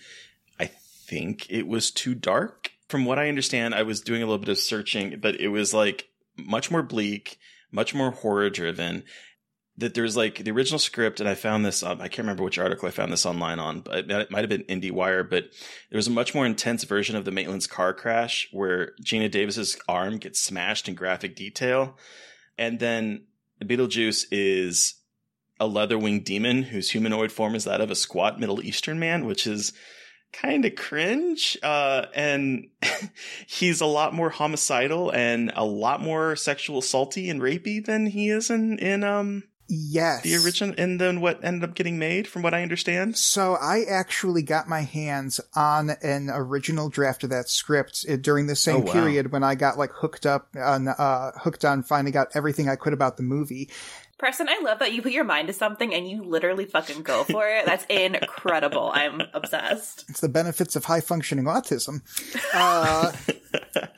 I think it was too dark. From what I understand, I was doing a little bit of searching, but it was like much more bleak, much more horror driven. That there's like the original script, and I found this. Um, I can't remember which article I found this online on, but it might have been IndieWire. But there was a much more intense version of the Maitland's car crash where Geena Davis's arm gets smashed in graphic detail, and then Beetlejuice is a leather winged demon whose humanoid form is that of a squat Middle Eastern man, which is kind of cringe. Uh, and he's a lot more homicidal and a lot more sexual assaulty and rapey than he is in in um yes the original and then what ended up getting made, from what I understand. So I actually got my hands on an original draft of that script uh, during the same Oh, wow. period when I got like hooked up on uh hooked on finding out everything I could about the movie. Preston, I love that you put your mind to something and you literally fucking go for it. That's incredible. I'm obsessed. It's the benefits of high functioning autism. Uh,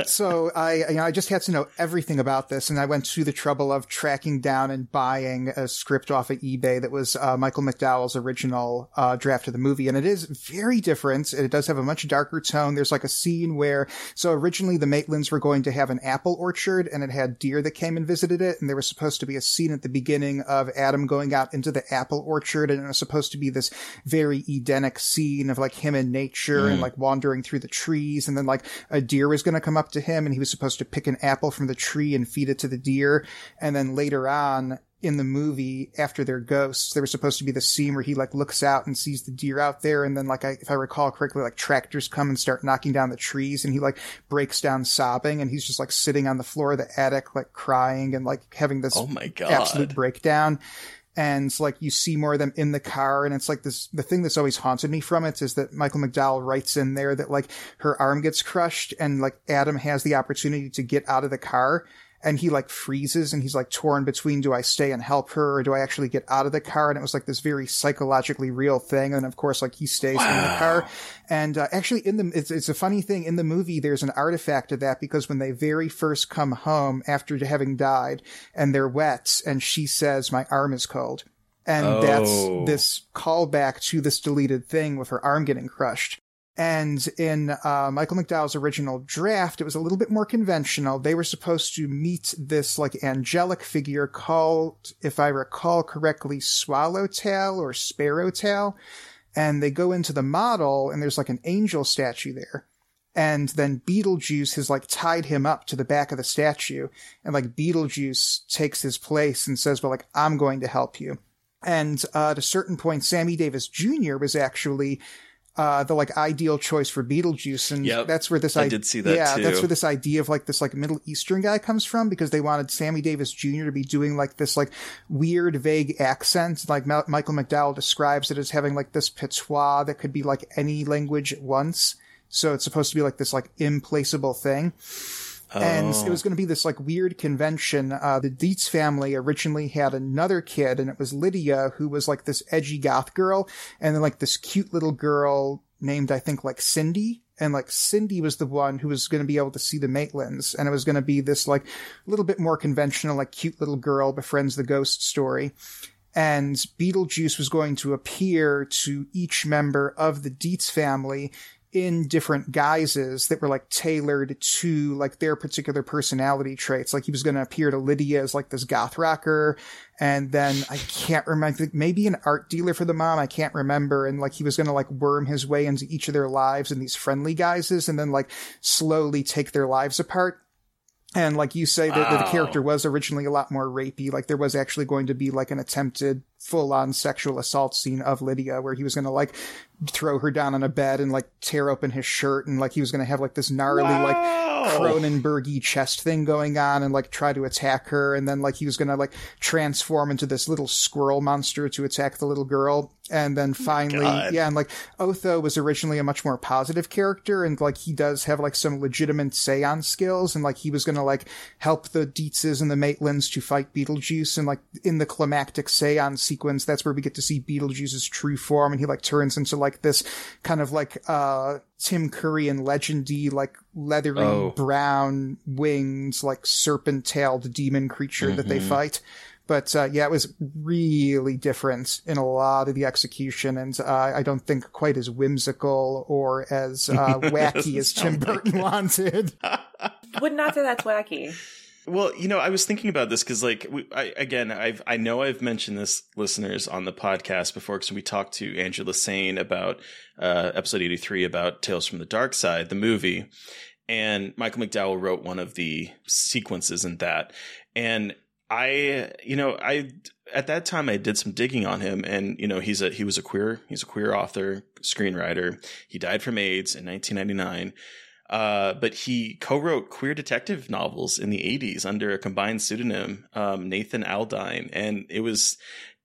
so I, you know, I just had to know everything about this, and I went to the trouble of tracking down and buying a script off of eBay that was uh, Michael McDowell's original uh, draft of the movie, and it is very different. It does have a much darker tone. There's like a scene where, so originally the Maitlands were going to have an apple orchard, and it had deer that came and visited it, and there was supposed to be a scene at the beginning of Adam going out into the apple orchard, and it was supposed to be this very Edenic scene of like him in nature and like wandering through the trees, and then like a deer was going to come up to him, and he was supposed to pick an apple from the tree and feed it to the deer, and then later on. In the movie, after they're ghosts, there was supposed to be the scene where he like looks out and sees the deer out there, and then like I, if I recall correctly, like tractors come and start knocking down the trees, and he like breaks down sobbing, and he's just like sitting on the floor of the attic, like crying and like having this Oh my god! absolute breakdown. And like you see more of them in the car, and it's like this. The thing that's always haunted me from it is that Michael McDowell writes in there that like her arm gets crushed, and like Adam has the opportunity to get out of the car, and he like freezes and he's like torn between do I stay and help her or do I actually get out of the car? And it was like this very psychologically real thing. And of course, like he stays wow. in the car. And uh, actually, in the it's, it's a funny thing in the movie. There's an artifact of that because when they very first come home after having died and they're wet, and she says, "My arm is cold." And oh. that's this callback to this deleted thing with her arm getting crushed. And in uh, Michael McDowell's original draft, it was a little bit more conventional. They were supposed to meet this like angelic figure called, if I recall correctly, Swallowtail or Sparrowtail. And they go into the model and there's like an angel statue there. And then Beetlejuice has like tied him up to the back of the statue. And like Beetlejuice takes his place and says, well, like, I'm going to help you. And uh, at a certain point, Sammy Davis Jr. was actually uh, the like ideal choice for Beetlejuice, and yep, that's where this I, I did see that. Yeah, too. that's where this idea of like this like Middle Eastern guy comes from because they wanted Sammy Davis Jr. to be doing like this like weird, vague accent. Like Ma- Michael McDowell describes it as having like this patois that could be like any language at once. So it's supposed to be like this like implaceable thing. And it was oh. going to be this like weird convention. Uh, the Deetz family originally had another kid and it was Lydia who was like this edgy goth girl and then like this cute little girl named, I think like Cindy. And like Cindy was the one who was going to be able to see the Maitlands. And it was going to be this like little bit more conventional, like cute little girl befriends the ghost story and Beetlejuice was going to appear to each member of the Deetz family in different guises that were like tailored to like their particular personality traits. Like he was going to appear to Lydia as like this goth rocker. And then I can't remember, maybe an art dealer for the mom. I can't remember. And like he was going to like worm his way into each of their lives in these friendly guises and then like slowly take their lives apart. And like you say, wow. the, the character was originally a lot more rapey. Like there was actually going to be like an attempted full on sexual assault scene of Lydia where he was going to like throw her down on a bed and like tear open his shirt and like he was going to have like this gnarly wow. like Cronenbergy chest thing going on and like try to attack her and then like he was going to like transform into this little squirrel monster to attack the little girl and then finally God. yeah and like Otho was originally a much more positive character and like he does have like some legitimate seance skills and like he was going to like help the Deetzes and the Maitlands to fight Beetlejuice and like in the climactic seance sequence that's where we get to see Beetlejuice's true form and he like turns into like like this kind of like uh Tim Curry and Legendy like leathery oh. brown wings like serpent tailed demon creature mm-hmm. that they mm-hmm. fight. But uh, yeah, it was really different in a lot of the execution, and uh, I don't think quite as whimsical or as uh, wacky as Tim Burton like wanted. Would not say that's wacky. Well, you know, I was thinking about this because, like, we, I, again, I've I know I've mentioned this listeners on the podcast before because we talked to Angela Sane about uh, episode eighty three about Tales from the Dark Side, the movie, and Michael McDowell wrote one of the sequences in that, and I, you know, I at that time I did some digging on him, and you know, he's a he was a queer he's a queer author screenwriter. He died from AIDS in 1999. Uh, but he co-wrote queer detective novels in the 80s under a combined pseudonym, um, Nathan Aldyne. And it was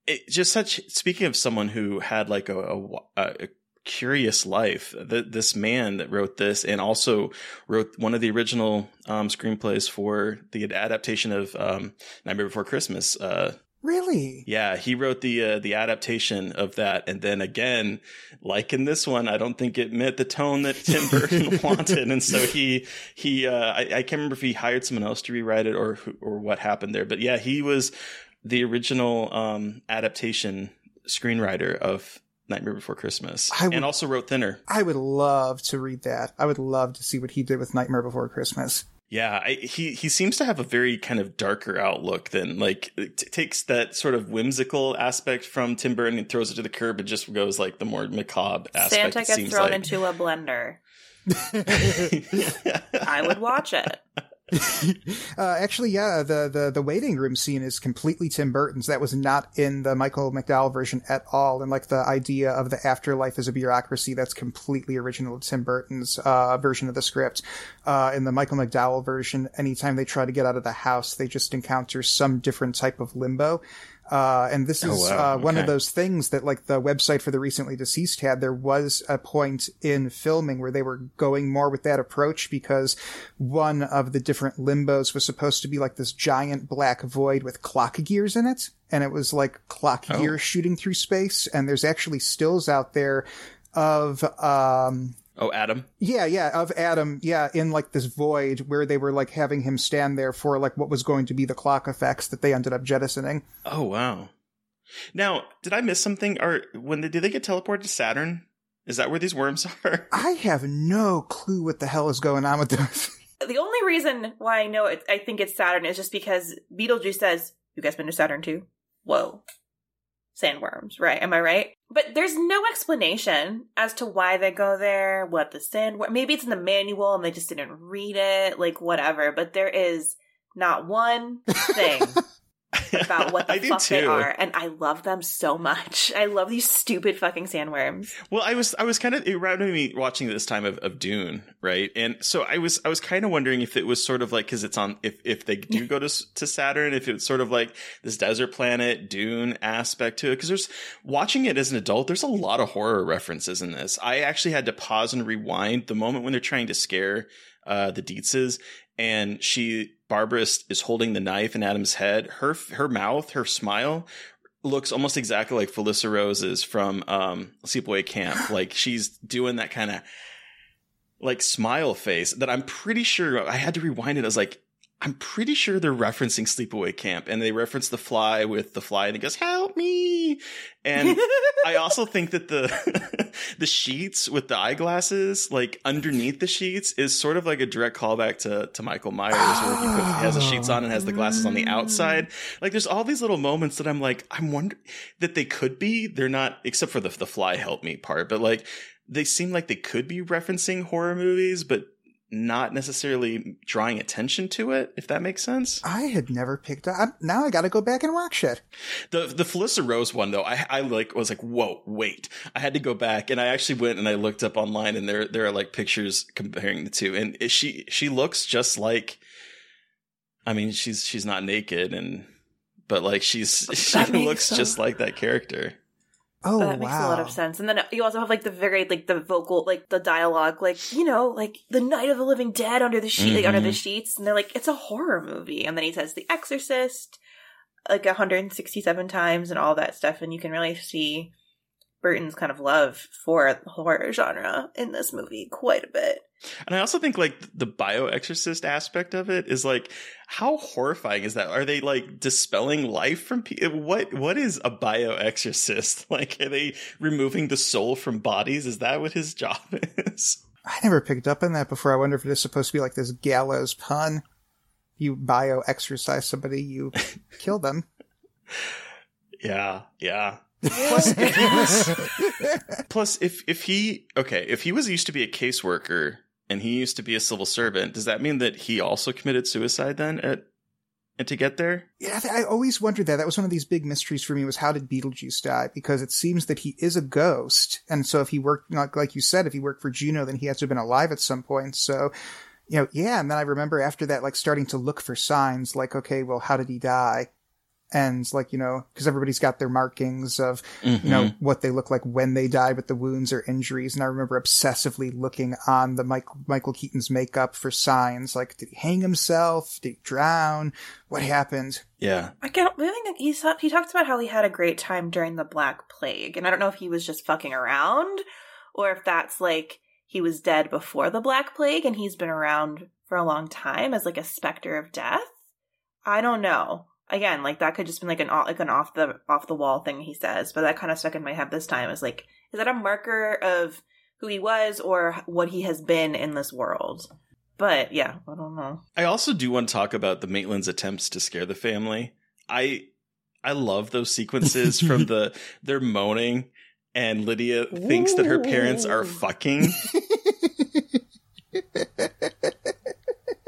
it, just such, speaking of someone who had like a, a, a curious life, that this man that wrote this and also wrote one of the original um, screenplays for the adaptation of um, Nightmare Before Christmas, uh, Really? Yeah, he wrote the uh, the adaptation of that, and then again, like in this one, I don't think it met the tone that Tim Burton wanted, and so he he uh, I, I, can't remember if he hired someone else to rewrite it or or what happened there, but yeah, he was the original um, adaptation screenwriter of Nightmare Before Christmas, would, and also wrote Thinner. I would love to read that. I would love to see what he did with Nightmare Before Christmas. Yeah, I, he he seems to have a very kind of darker outlook than like t- takes that sort of whimsical aspect from Tim Burton and throws it to the curb and just goes like the more macabre aspect. Santa gets thrown like. into a blender. I would watch it. uh, actually, yeah, the, the the waiting room scene is completely Tim Burton's. That was not in the Michael McDowell version at all. And like the idea of the afterlife as a bureaucracy, that's completely original to Tim Burton's uh, version of the script. Uh, in the Michael McDowell version, anytime they try to get out of the house, they just encounter some different type of limbo. Uh, and this Oh, is wow. uh, one of those things that like the website for the recently deceased had. There was a point in filming where they were going more with that approach because one of the different limbos was supposed to be like this giant black void with clock gears in it. And it was like clock Oh. gears shooting through space. And there's actually stills out there of, um, Oh, Adam. yeah, yeah, of Adam, yeah, in like this void where they were like having him stand there for like what was going to be the clock effects that they ended up jettisoning. Oh wow. Now, did I miss something? Or when they, did they get teleported to Saturn? Is that where these worms are? I have no clue what the hell is going on with this. The only reason why I know it, I think it's Saturn is just because Beetlejuice says, "You guys been to Saturn too?" Whoa, sandworms, right? Am I right? But there's no explanation as to why they go there. What the sandworm? Maybe it's in the manual and they just didn't read it. Like whatever. But there is not one thing about what the fuck they are, and I love them so much. I love these stupid fucking sandworms. Well, I was I was kind of it reminded me watching this time of, of Dune, right? And so I was I was kind of wondering if it was sort of like because it's on if if they do go to to Saturn, if it's sort of like this desert planet Dune aspect to it. Because there's watching it as an adult, there's a lot of horror references in this. I actually had to pause and rewind the moment when they're trying to scare uh, the Deetzes, and she Barbara is, holding the knife in Adam's head. Her her mouth, her smile looks almost exactly like Felissa Rose's from um, Sleepaway Camp. Like she's doing that kind of like smile face that I'm pretty sure I had to rewind it. I was like, I'm pretty sure they're referencing Sleepaway Camp, and they reference the fly with the fly, and he goes, "Help me!" And I also think that the the sheets with the eyeglasses, like underneath the sheets, is sort of like a direct callback to to Michael Myers, where he, puts, he has the sheets on and has the glasses on the outside. Mm. Like, there's all these little moments that I'm like, I'm wondering that they could be. They're not, except for the the fly help me part, but like they seem like they could be referencing horror movies, but not necessarily drawing attention to it. If that makes sense. I had never picked up. Now I got to go back and watch it. The the Felissa Rose one though, I I like was like, whoa, wait. I had to go back and I actually went and I looked up online and there there are like pictures comparing the two, and it- she she looks just like. I mean, she's she's not naked and, but like she's she looks sense. just like that character. Oh that makes a lot of sense. And then you also have like the very like the vocal like the dialogue like you know like the Night of the Living Dead under the sheet like under the Mhm. sheets and they're like it's a horror movie and then he says The Exorcist like 167 times and all that stuff and you can really see Burton's kind of love for the horror genre in this movie quite a bit. And I also think like the bio exorcist aspect of it is like, how horrifying is that? Are they like dispelling life from people? What what is a bio exorcist? Like, are they removing the soul from bodies? Is that what his job is? I never picked up on that before. I wonder if it is supposed to be like this gallows pun. You bio exercise somebody, you kill them. Yeah, yeah. Plus, if he was, plus if if he okay, if he was used to be a caseworker and he used to be a civil servant, does that mean that he also committed suicide then at and to get there? Yeah, I always wondered that. That was one of these big mysteries for me was how did Beetlejuice die? Because it seems that he is a ghost. And so if he worked, like, like you said, if he worked for Juno, then he has to have been alive at some point. So, you know, yeah. And then I remember after that, like starting to look for signs like, okay, well, how did he die? And like, you know, cause everybody's got their markings of, you know, mm-hmm. what they look like when they died with the wounds or injuries. And I remember obsessively looking on the Michael, Michael Keaton's makeup for signs like, did he hang himself? Did he drown? What happened? Yeah. I can't. The thing that he sa- he talks about how he had a great time during the Black Plague, and I don't know if he was just fucking around, or if that's like he was dead before the Black Plague and he's been around for a long time as like a specter of death. I don't know. Again, like that could just be like an like an off the off the wall thing he says, but that kind of stuck in my head this time. Is like, is that a marker of who he was or what he has been in this world? But yeah, I don't know. I also do want to talk about the Maitland's attempts to scare the family. I I love those sequences from the they're moaning and Lydia thinks that her parents are fucking.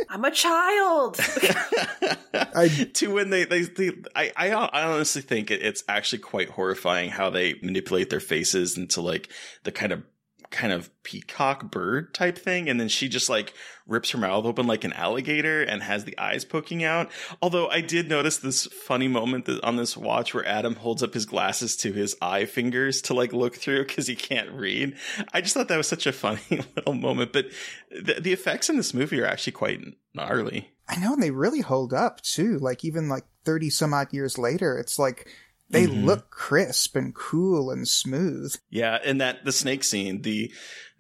I'm a child. I- to when they they, they I, I I honestly think it, it's actually quite horrifying how they manipulate their faces into like the kind of kind of peacock bird type thing and then she just like rips her mouth open like an alligator and has the eyes poking out. Although i did notice this funny moment on this watch where adam holds up his glasses to his eye fingers to like look through because he can't read. I just thought that was such a funny little moment but the, the effects in this movie are actually quite gnarly I know, and they really hold up too. Like even like thirty some odd years later, it's like they Mhm. look crisp and cool and smooth. Yeah, and that the snake scene, the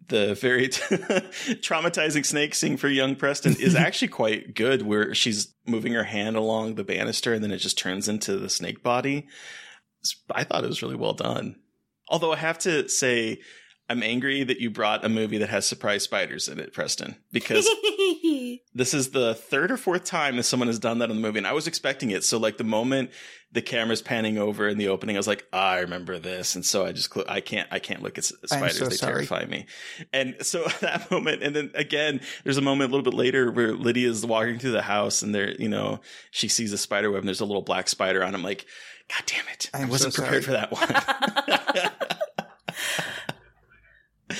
the very traumatizing snake scene for young Preston is actually quite good where she's moving her hand along the banister and then it just turns into the snake body. I thought it was really well done. Although I have to say I'm angry that you brought a movie that has surprise spiders in it, Preston, because this is the third or fourth time that someone has done that in the movie, and I was expecting it. So, like the moment the camera's panning over in the opening, I was like, ah, "I remember this," and so I just cl- I can't I can't look at spiders; so they sorry. terrify me. And so that moment, and then again, there's a moment a little bit later where Lydia's walking through the house, and there, you know, she sees a spider web, and there's a little black spider on. I'm like, God damn it! I I'm wasn't so prepared for that one.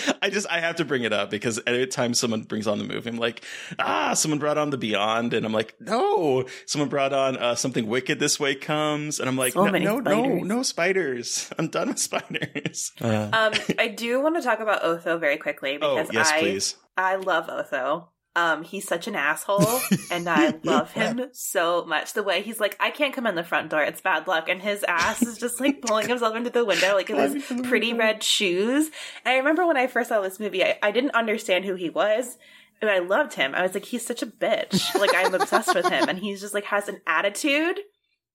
I just I have to bring it up because every time someone brings on the movie, I'm like, ah, someone brought on the Beyond, and I'm like, no, someone brought on uh, something wicked. This way comes, and I'm like, So no, no, no, spiders. no spiders. I'm done with spiders. Uh, um, I do want to talk about Otho very quickly oh because yes, I please. I love Otho. Um, he's such an asshole, and I love him so much. The way he's like, I can't come in the front door; it's bad luck, and his ass is just like pulling himself into the window, like in his pretty red shoes. And I remember when I first saw this movie, I, I didn't understand who he was, but I loved him. I was like, he's such a bitch. Like I'm obsessed with him, and he's just like has an attitude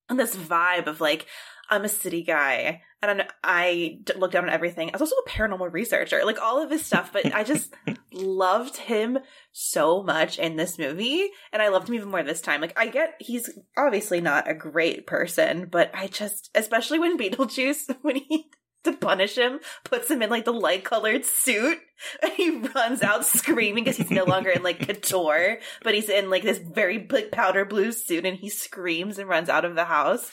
and this vibe of like. I'm a city guy, and I d- look down on everything. I was also a paranormal researcher, like all of his stuff. But I just loved him so much in this movie, and I loved him even more this time. Like I get he's obviously not a great person, but I just, especially when Beetlejuice, when he to punish him, puts him in like the light colored suit, and he runs out screaming because he's no longer in like couture, but he's in like this very big powder blue suit, and he screams and runs out of the house.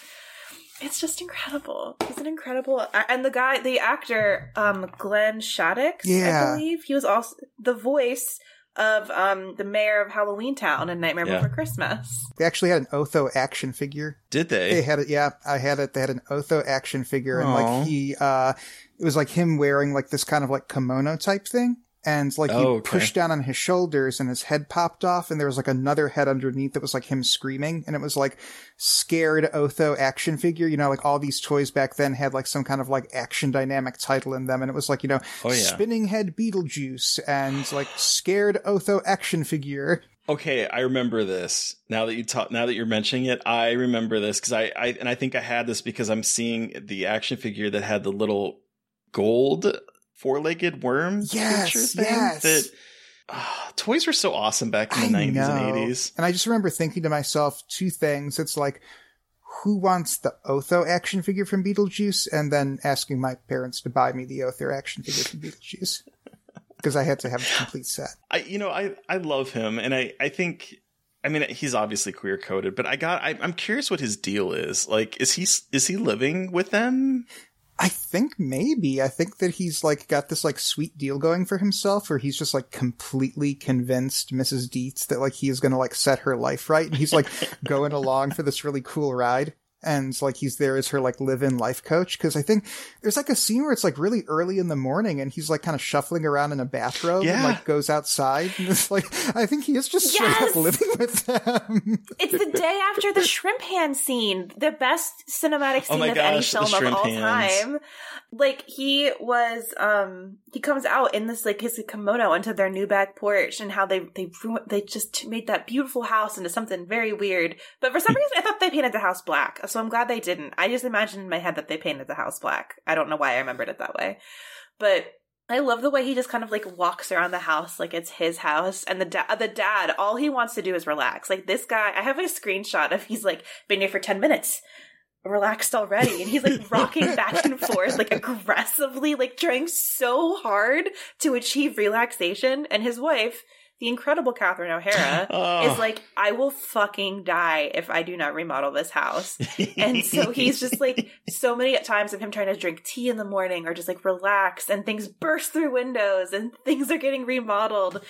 It's just incredible. He's an incredible, and the guy, the actor, um, Glenn Shadix, Yeah. I believe he was also the voice of um the mayor of Halloween Town and Nightmare Yeah. Before Christmas. They actually had an Otho action figure. Did They they? had it. Yeah, I had it. They had an Otho action figure, and like he, uh, it was like him wearing like this kind of like kimono type thing. And like he Oh, okay. pushed down on his shoulders and his head popped off and there was like another head underneath that was like him screaming and it was like scared Otho action figure. You know, like all these toys back then had like some kind of like action dynamic title in them and it was like, you know, Oh, yeah. spinning head Beetlejuice and like scared Otho action figure. Okay, I remember this. Now that you talk, now that you're mentioning it, I remember this because I, I, and I think I had this because I'm seeing the action figure that had the little gold four-legged worm Yes, yes. That ah, toys were so awesome back in the I 90s know. and 80s. And I just remember thinking to myself two things. It's like, who wants the Otho action figure from Beetlejuice? And then asking my parents to buy me the Otho action figure from Beetlejuice. Because I had to have a complete set. I, you know, I, I love him, and I, I think, I mean, he's obviously queer coded, but I got, I, I'm curious what his deal is. Like, is he, is he living with them? I think maybe. I think that he's like got this like sweet deal going for himself where he's just like completely convinced Mrs. Deetz that like he is going to like set her life right. And he's like going along for this really cool ride. And like he's there as her like live-in life coach. Cause I think there's like a scene where it's like really early in the morning and he's like kind of shuffling around in a bathrobe and like goes outside. And it's like, I think he is just straight Yes! up living with them. It's the day after the shrimp hand scene, the best cinematic Oh scene my of any gosh, the film of all hands. time. Like he was, um, he comes out in this like his kimono onto their new back porch, and how they they they just made that beautiful house into something very weird. But for some reason, I thought they painted the house black, so I'm glad they didn't. I just imagined in my head that they painted the house black. I don't know why I remembered it that way, but I love the way he just kind of like walks around the house like it's his house, and the da- the dad, all he wants to do is relax. Like this guy, I have a screenshot of he's like been here for ten minutes, relaxed already, and he's like rocking back and forth like aggressively, like trying so hard to achieve relaxation. And his wife, the incredible Catherine O'Hara, Oh. is like, I will fucking die if I do not remodel this house. and so he's just like, so many times of him trying to drink tea in the morning or just like relax and things burst through windows and things are getting remodeled.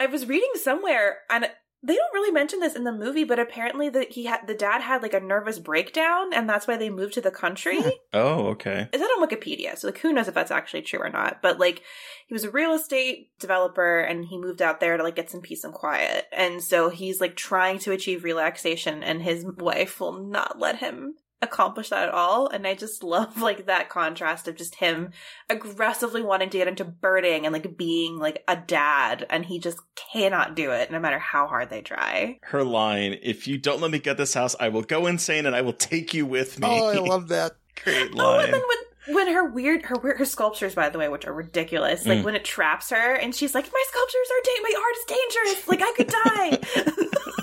I was reading somewhere and they don't really mention this in the movie, but apparently that he had the dad had like a nervous breakdown and that's why they moved to the country. oh, okay. Is that on Wikipedia? So like who knows if that's actually true or not. But like he was a real estate developer and he moved out there to like get some peace and quiet. And so he's like trying to achieve relaxation and his wife will not let him accomplish that at all. And I just love like that contrast of just him aggressively wanting to get into birding and like being like a dad and he just cannot do it no matter how hard they try. Her line, if you don't let me get this house, I will go insane and I will take you with me. Oh, I love that. Great Oh, line. and then when when her weird her weird her sculptures, by the way, which are ridiculous, like Mm. when it traps her and she's like, "My sculptures are da- my art is dangerous. Like I could die."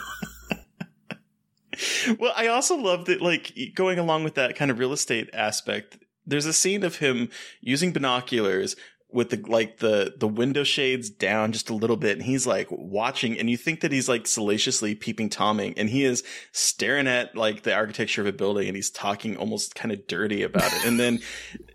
well, I also love that, like, going along with that kind of real estate aspect, there's a scene of him using binoculars with the like the the window shades down just a little bit and he's like watching and you think that he's like salaciously peeping tomming and he is staring at like the architecture of a building and he's talking almost kind of dirty about it and then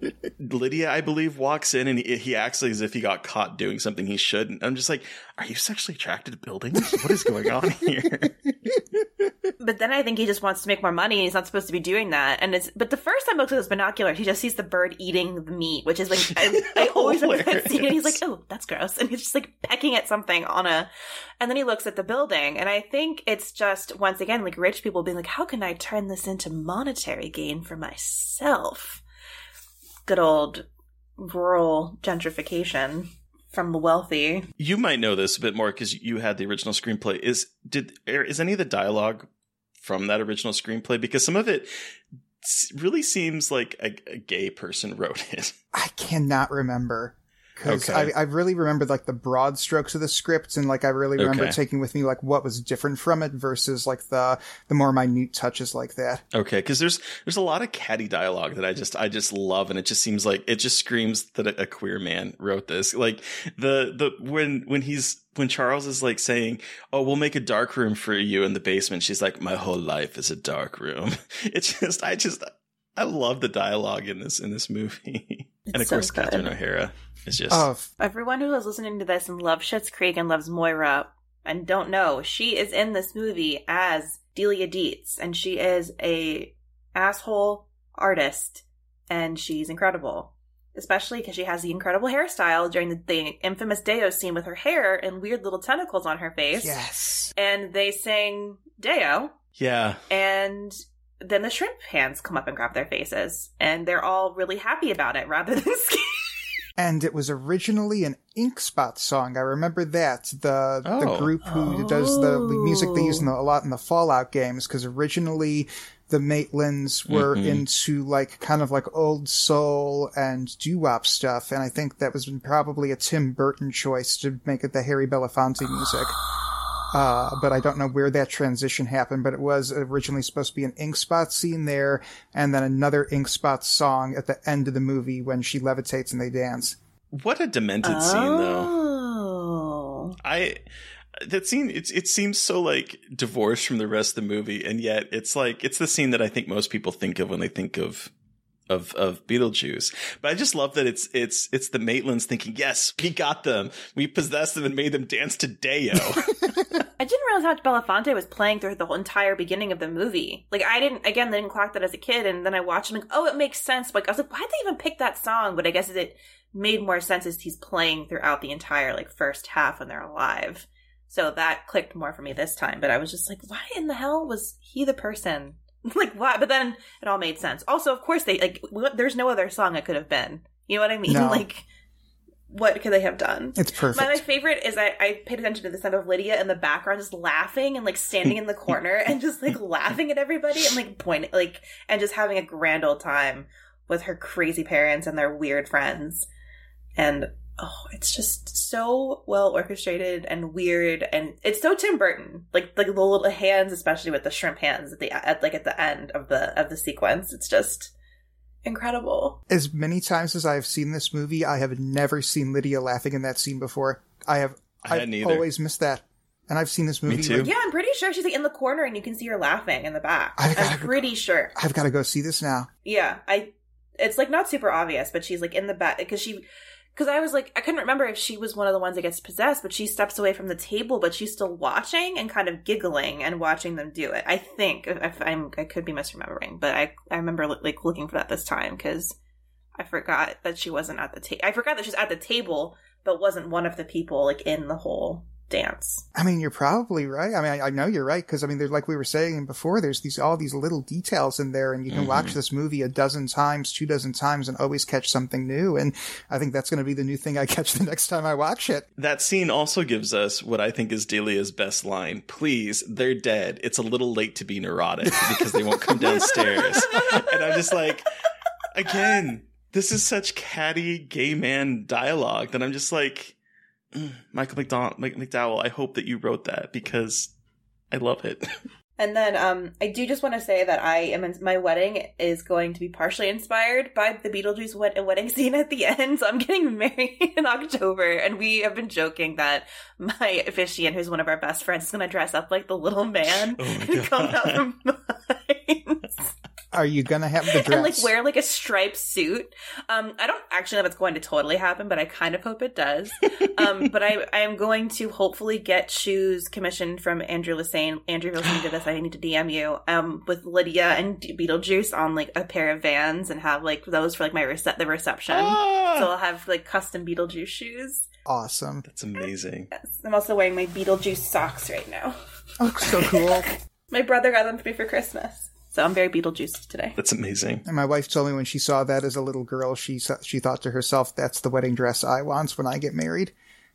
lydia i believe walks in and he, he acts as if he got caught doing something he shouldn't. I'm just like are you sexually attracted to buildings? What is going on here but then I think he just wants to make more money and he's not supposed to be doing that. And it's but the first time he looks at his binoculars, he just sees the bird eating the meat, which is like I, I always remember that scene. And he's like, "Oh, that's gross," and he's just like pecking at something on a. And then he looks at the building, and I think it's just once again like rich people being like, "How can I turn this into monetary gain for myself?" Good old rural gentrification from the wealthy. You might know this a bit more because you had the original screenplay. Is did er, is any of the dialogue from that original screenplay? Because some of it really seems like a, a gay person wrote it. I cannot remember. Because Okay. I, I really remember like the broad strokes of the script, and like I really remember Okay. taking with me like what was different from it versus like the the more minute touches like that. Okay, because there's there's a lot of catty dialogue that I just I just love, and it just seems like it just screams that a, a queer man wrote this. Like the the when when he's when Charles is like saying, "Oh, we'll make a dark room for you in the basement," she's like, "My whole life is a dark room." It's just I just I love the dialogue in this in this movie, and of so course Catherine. O'Hara is just Oh, Everyone who is listening to this and loves Schitt's Creek and loves Moira and don't know, she is in this movie as Delia Deetz, and she is a asshole artist, and she's incredible. Especially because she has the incredible hairstyle during the, the infamous Day-O scene with her hair and weird little tentacles on her face. yes. And they sing Day-O, yeah. and then the shrimp hands come up and grab their faces, and they're all really happy about it rather than scared. And it was originally an Ink Spot song. I remember that the the Oh. group who does the, the music they use in the, a lot in the Fallout games. Because originally the Maitlands were Mhm. into like kind of like old soul and doo wop stuff, and I think that was probably a Tim Burton choice to make it the Harry Belafonte music. Uh, but I don't know where that transition happened, but it was originally supposed to be an ink spot scene there, and then another ink spot song at the end of the movie when she levitates and they dance. What a demented scene though. Oh. I that scene it it seems so like divorced from the rest of the movie, and yet it's like it's the scene that I think most people think of when they think of of of Beetlejuice. But I just love that it's it's it's the Maitlands thinking, yes, we got them, we possessed them, and made them dance to Day-O. I didn't realize how much Belafonte was playing through the whole entire beginning of the movie. Like I didn't again I didn't clock that as a kid and then I watched him like, oh it makes sense. Like I was like, why'd they even pick that song? But I guess it made more sense as he's playing throughout the entire like first half when they're alive. So that clicked more for me this time. But I was just like, why in the hell was he the person? like why? But then it all made sense. Also, of course they like what, there's no other song it could have been. You know what I mean? No. Like what could they have done? It's perfect. My, my favorite is I, I paid attention to the sound of Lydia in the background just laughing and like standing in the corner and just like laughing at everybody and like pointing like and just having a grand old time with her crazy parents and their weird friends. And oh, it's just so well orchestrated and weird and it's so Tim Burton. Like like the little hands, especially with the shrimp hands at the at like at the end of the of the sequence. It's just incredible. as many times as I have seen this movie, I have never seen Lydia laughing in that scene before. I have I I've always missed that. And I've seen this movie. too. like, Yeah, I'm pretty sure she's like in the corner and you can see her laughing in the back. I've gotta I'm go- pretty sure. I've got to go see this now. Yeah, I. It's like not super obvious, but she's like in the back because she. Because I was like, I couldn't remember if she was one of the ones that gets possessed, but she steps away from the table, but she's still watching and kind of giggling and watching them do it. I think if I'm, I could be misremembering, but I I remember like looking for that this time because I forgot that she wasn't at the table. I forgot that she's at the table, but wasn't one of the people like in the whole dance. I mean, you're probably right. I mean, I, I know you're right because I mean, there's like we were saying before. There's these all these little details in there, and you can mm-hmm. watch this movie a dozen times, two dozen times, and always catch something new. And I think that's going to be the new thing I catch the next time I watch it. That scene also gives us what I think is Delia's best line. Please, they're dead. It's a little late to be neurotic because they won't come downstairs. and I'm just like, again, this is such catty gay man dialogue that I'm just like, Michael McDonald, McDowell, I hope that you wrote that because I love it. And then um, I do just want to say that I am in, my wedding is going to be partially inspired by the Beetlejuice wed- wedding scene at the end. So I'm getting married in October, and we have been joking that my officiant, who's one of our best friends, is going to dress up like the little man Oh and come out from behind Are you going to have the dress? and like wear like a striped suit. Um, I don't actually know if it's going to totally happen, but I kind of hope it does. um, but I I am going to hopefully get shoes commissioned from Andrew Lassane. Andrew, if you're listening to this, I need to DM you. Um, with Lydia and Beetlejuice on like a pair of vans and have like those for like my rece- the reception. Ah! So I'll have like custom Beetlejuice shoes. awesome. That's amazing. Yes. I'm also wearing my Beetlejuice socks right now. Oh, so cool. My brother got them for me for Christmas, so I'm very Beetlejuiced today. That's amazing. and my wife told me when she saw that as a little girl, she she thought to herself, "That's the wedding dress I want when I get married."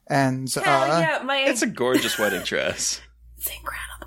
And Hell uh, yeah, my It's a gorgeous wedding dress. it's incredible.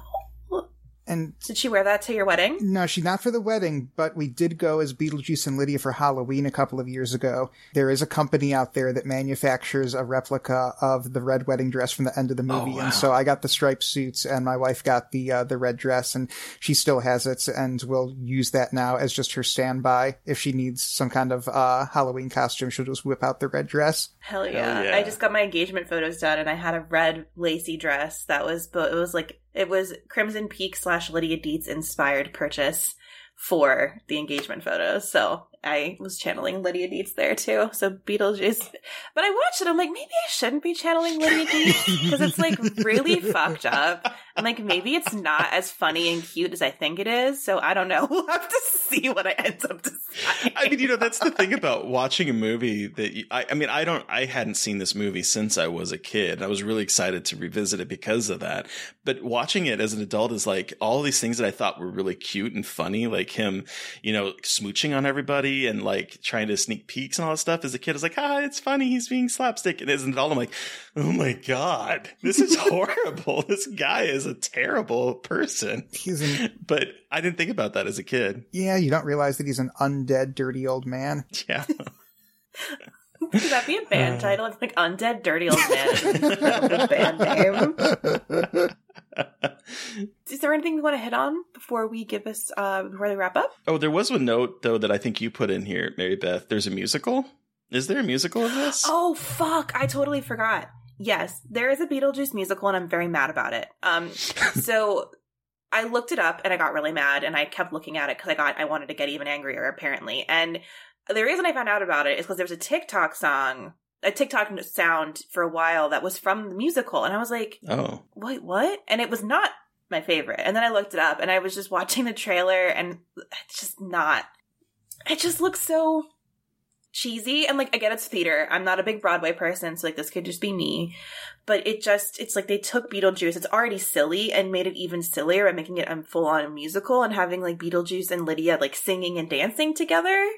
And Did she wear that to your wedding? No, she not for the wedding, but we did go as Beetlejuice and Lydia for Halloween a couple of years ago. There is a company out there that manufactures a replica of the red wedding dress from the end of the movie, wow. and so I got the striped suits, and my wife got the uh, the red dress, and she still has it, and will use that now as just her standby if she needs some kind of uh, Halloween costume. She'll just whip out the red dress. Hell yeah. yeah. I just got my engagement photos done and I had a red lacy dress that was but it was like it was Crimson Peak slash Lydia Deetz inspired purchase for the engagement photos. So I was channeling Lydia Deetz there too. So Beetlejuice but I watched it, I'm like, maybe I shouldn't be channeling Lydia Deetz because it's like really fucked up. And like maybe it's not as funny and cute as I think it is. So I don't know. We'll have to see what I end up deciding. I mean, you know, that's the thing about watching a movie that you, I, I mean, I don't, I hadn't seen this movie since I was a kid. I was really excited to revisit it because of that. But watching it as an adult is like all these things that I thought were really cute and funny, like him, you know, smooching on everybody and like trying to sneak peeks and all that stuff. As a kid, I was like, ah, it's funny. He's being slapstick. And as an adult, I'm like, oh my God, this is horrible. this guy is a terrible person. He's an But I didn't think about that as a kid. yeah, you don't realize that he's an undead, dirty old man. Yeah. Could that be a band title? It's like Undead Dirty Old Man. Band name. Is there anything we want to hit on before we give us uh before we wrap up? Oh, there was one note though that I think you put in here, Mary Beth. There's a musical. Is there a musical of this? Oh fuck! I totally forgot. Yes, there is a Beetlejuice musical, and I'm very mad about it. Um, so I looked it up and I got really mad, and I kept looking at it because I got I wanted to get even angrier apparently. And the reason I found out about it is because there was a TikTok song, a TikTok sound for a while that was from the musical, and I was like, Oh, wait, what? And it was not my favorite. And then I looked it up and I was just watching the trailer and it's just not. It just looks so cheesy. And like, I get it's theater. I'm not a big Broadway person, so like this could just be me. But it just, it's like they took Beetlejuice. It's already silly and made it even sillier by making it um, a full on musical and having like Beetlejuice and Lydia like singing and dancing together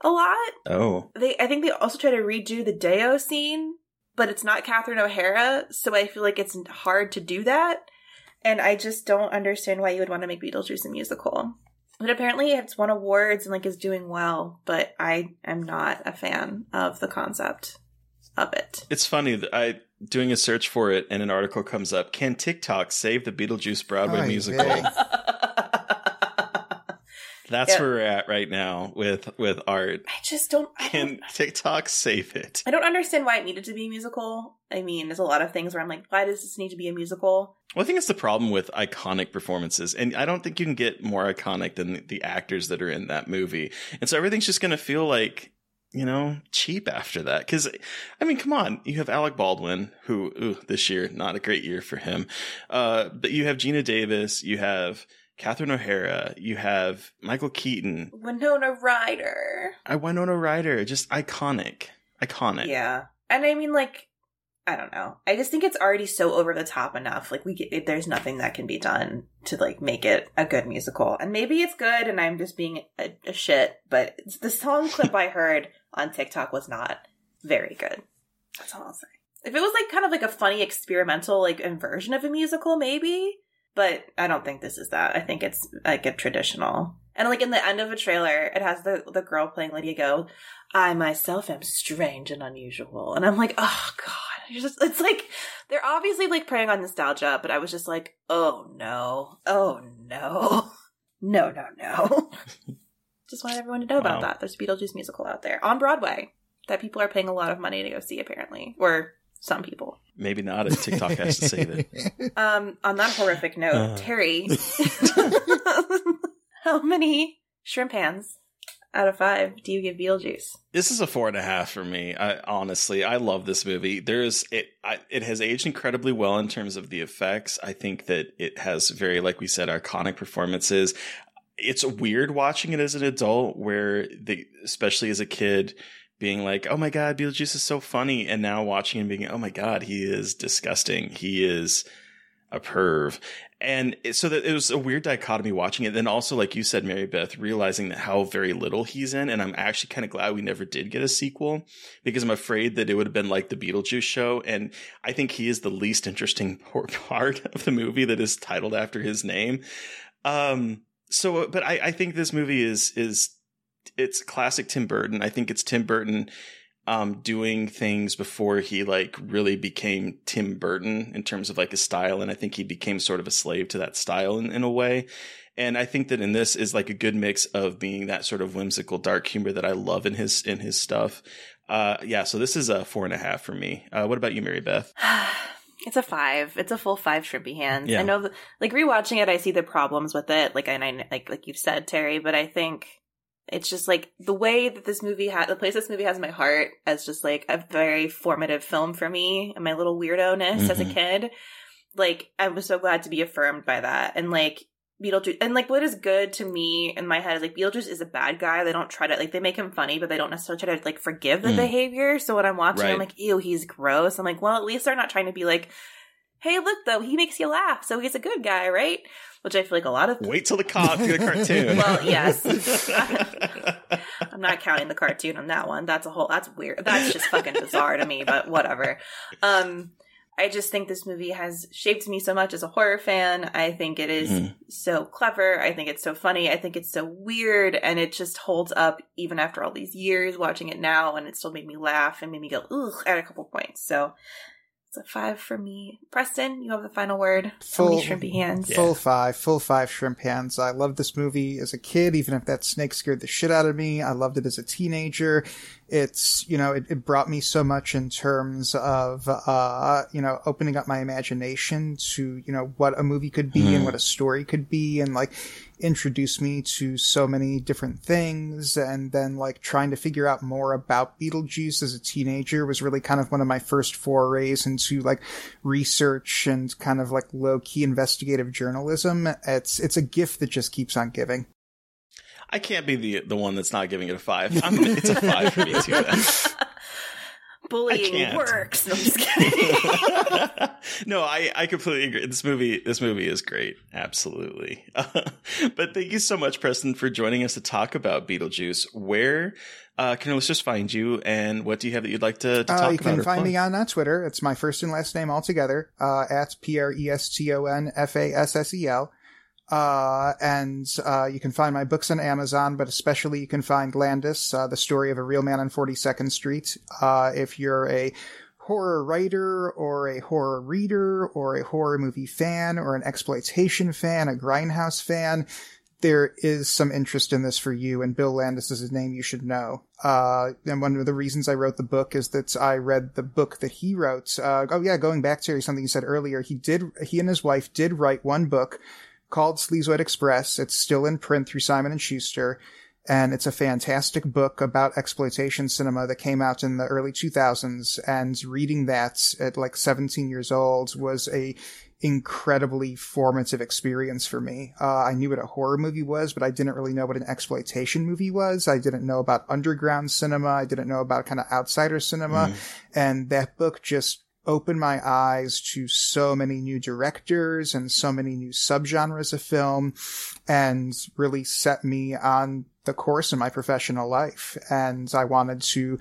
a lot oh, they I think they also try to redo the Day-O scene, but it's not Catherine O'Hara, so I feel like it's hard to do that. And I just don't understand why you would want to make Beetlejuice a musical. But apparently it's won awards and like is doing well, but I am not a fan of the concept of it. it's funny that I doing a search for it and an article comes up. Can TikTok save the Beetlejuice Broadway Oy musical? vey. That's Yeah. where we're at right now with with art. I just don't. I don't, Can TikTok save it? I don't understand why it needed to be a musical. I mean, there's a lot of things where I'm like, why does this need to be a musical? Well, I think it's the problem with iconic performances, and I don't think you can get more iconic than the actors that are in that movie. And so everything's just going to feel like you know cheap after that. Because I mean, come on, you have Alec Baldwin, who ooh, this year not a great year for him, uh, but you have Geena Davis, you have Catherine O'Hara, you have Michael Keaton, Winona Ryder. I Winona Ryder, just iconic, iconic. Yeah, and I mean, like, I don't know. I just think it's already so over the top enough. Like, we get, there's nothing that can be done to like make it a good musical. And maybe it's good, and I'm just being a, a shit. But the song clip I heard on TikTok was not very good. That's all I'll say. If it was like kind of like a funny experimental like inversion of a musical, maybe. But I don't think this is that. I think it's like a traditional. And like in the end of a trailer, it has the the girl playing Lydia go, I myself am strange and unusual. And I'm like, oh god. You're just it's like they're obviously like preying on nostalgia, but I was just like, oh no. Oh no. No, no, no. just want everyone to know about that. There's a Beetlejuice musical out there on Broadway that people are paying a lot of money to go see apparently. Or some people. Maybe not. If TikTok has to save it. Um, on that horrific note, Uh. Terry, how many shrimp hands out of five do you give Beetlejuice? This is a four and a half for me. I, honestly, I love this movie. There's it. I, it has aged incredibly well in terms of the effects. I think that it has very, like we said, iconic performances. It's weird watching it as an adult, where the, especially as a kid, being like, "Oh my god, Beetlejuice is so funny," and now watching him being, "Oh my god, he is disgusting. He is a perv." And it, so that it was a weird dichotomy watching it. Then also, like you said, Mary Beth, realizing that how very little he's in, and I'm actually kind of glad we never did get a sequel because I'm afraid that it would have been like the Beetlejuice show, and I think he is the least interesting part of the movie that is titled after his name. Um, so, but I, I think this movie is is it's classic Tim Burton. I think it's Tim Burton um, doing things before he like really became Tim Burton in terms of like his style. And I think he became sort of a slave to that style in, in a way. And I think that in this is like a good mix of being that sort of whimsical dark humor that I love in his in his stuff. Uh, yeah, so this is a four and a half for me. Uh, what about you, Mary Beth? It's a five. It's a full five shrimpy hands. Yeah. I know, like rewatching it, I see the problems with it. Like, and I like like you've said, Terry, but I think it's just like the way that this movie had the place this movie has in my heart as just like a very formative film for me and my little weirdo ness as a Mhm. kid. Like, I was so glad to be affirmed by that. And like Beetlejuice, and like what is good to me in my head is like Beetlejuice is a bad guy. They don't try to like they make him funny, but they don't necessarily try to like forgive the Mm. behavior. So when I'm watching, I'm like, ew, he's gross. I'm like, well, at least they're not trying to be like, hey, look though, he makes you laugh, so he's a good guy, right? Which I feel like a lot of Wait till the cop the cartoon. Well, yes. I'm not counting the cartoon on that one. That's a whole that's weird. That's just fucking bizarre to me, but whatever. Um I just think this movie has shaped me so much as a horror fan. I think it is Mhm. so clever. I think it's so funny. I think it's so weird and it just holds up even after all these years watching it now and it still made me laugh and made me go ugh at a couple points. So it's a five for me. Preston, you have the final word. So many Full- shrimpy hands. Full five, full five shrimp hands. I loved this movie as a kid, even if that snake scared the shit out of me. I loved it as a teenager. It's, you know, it, it brought me so much in terms of, uh, you know, opening up my imagination to, you know, what a movie could be and what a story could be and like introduce me to so many different things. And then like trying to figure out more about Beetlejuice as a teenager was really kind of one of my first forays into like research and kind of like low key investigative journalism. It's, it's a gift that just keeps on giving. I can't be the the one that's not giving it a five. I'm, it's a five for me too. then. Bullying works. No, I'm just kidding. no, I, I completely agree. This movie, this movie is great. Absolutely. but thank you so much, Preston, for joining us to talk about Beetlejuice. Where uh, can our listeners find you, and what do you have that you'd like to, to talk Uh, about? you can or find plug? me on uh, Twitter. It's my first and last name all together, uh, at P R E S T O N F A S S E L. Uh, and, uh, you can find my books on Amazon, but especially you can find Landis, uh, the story of a real man on 42nd Street. Uh, if you're a horror writer or a horror reader or a horror movie fan or an exploitation fan, a grindhouse fan, there is some interest in this for you, and Bill Landis is a name you should know. Uh, and one of the reasons I wrote the book is that I read the book that he wrote. Uh, oh yeah, going back to something you said earlier, he did, he and his wife did write one book called Sleazoid Express. It's still in print through Simon and Schuster. And it's a fantastic book about exploitation cinema that came out in the early 2000s. And reading that at like 17 years old was a incredibly formative experience for me. Uh, I knew what a horror movie was, but I didn't really know what an exploitation movie was. I didn't know about underground cinema. I didn't know about kind of outsider cinema. Mm. And that book just opened my eyes to so many new directors and so many new subgenres of film and really set me on the course in my professional life. And I wanted to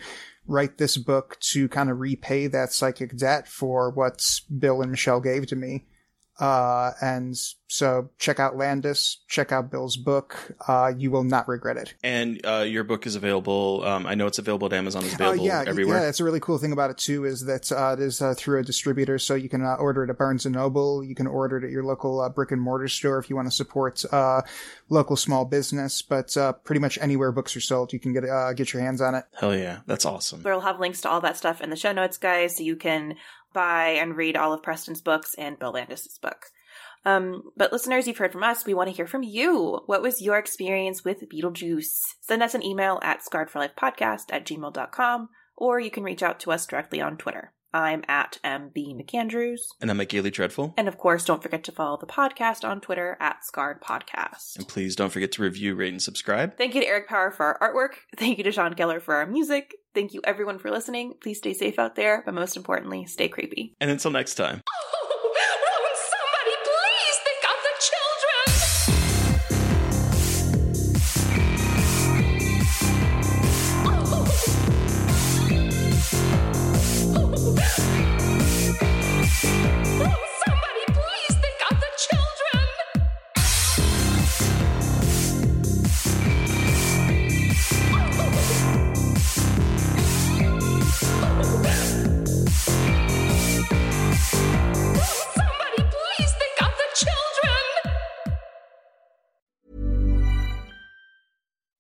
write this book to kind of repay that psychic debt for what Bill and Michelle gave to me. Uh, and so check out Landis, check out Bill's book. Uh, you will not regret it. And uh, your book is available. Um, I know it's available at Amazon. It's available yeah, everywhere. Yeah, it's a really cool thing about it too is that uh, it is uh, through a distributor, so you can uh, order it at Barnes and Noble. You can order it at your local brick and mortar store if you want to support uh local small business. But pretty much anywhere books are sold, you can get uh get your hands on it. Hell yeah, that's awesome. We'll have links to all that stuff in the show notes, guys, so you can buy and read all of Preston's books and Bill Landis's book. Um, but listeners, you've heard from us. We want to hear from you. What was your experience with Beetlejuice? Send us an email at scarredforlifepodcast at gmail.com, or you can reach out to us directly on Twitter. I'm at MB McAndrews. And I'm at Gaily Dreadful. And of course, don't forget to follow the podcast on Twitter at Scarred Podcast. And please don't forget to review, rate, and subscribe. Thank you to Eric Power for our artwork. Thank you to Sean Keller for our music. Thank you everyone for listening. Please stay safe out there, but most importantly, stay creepy. And until next time.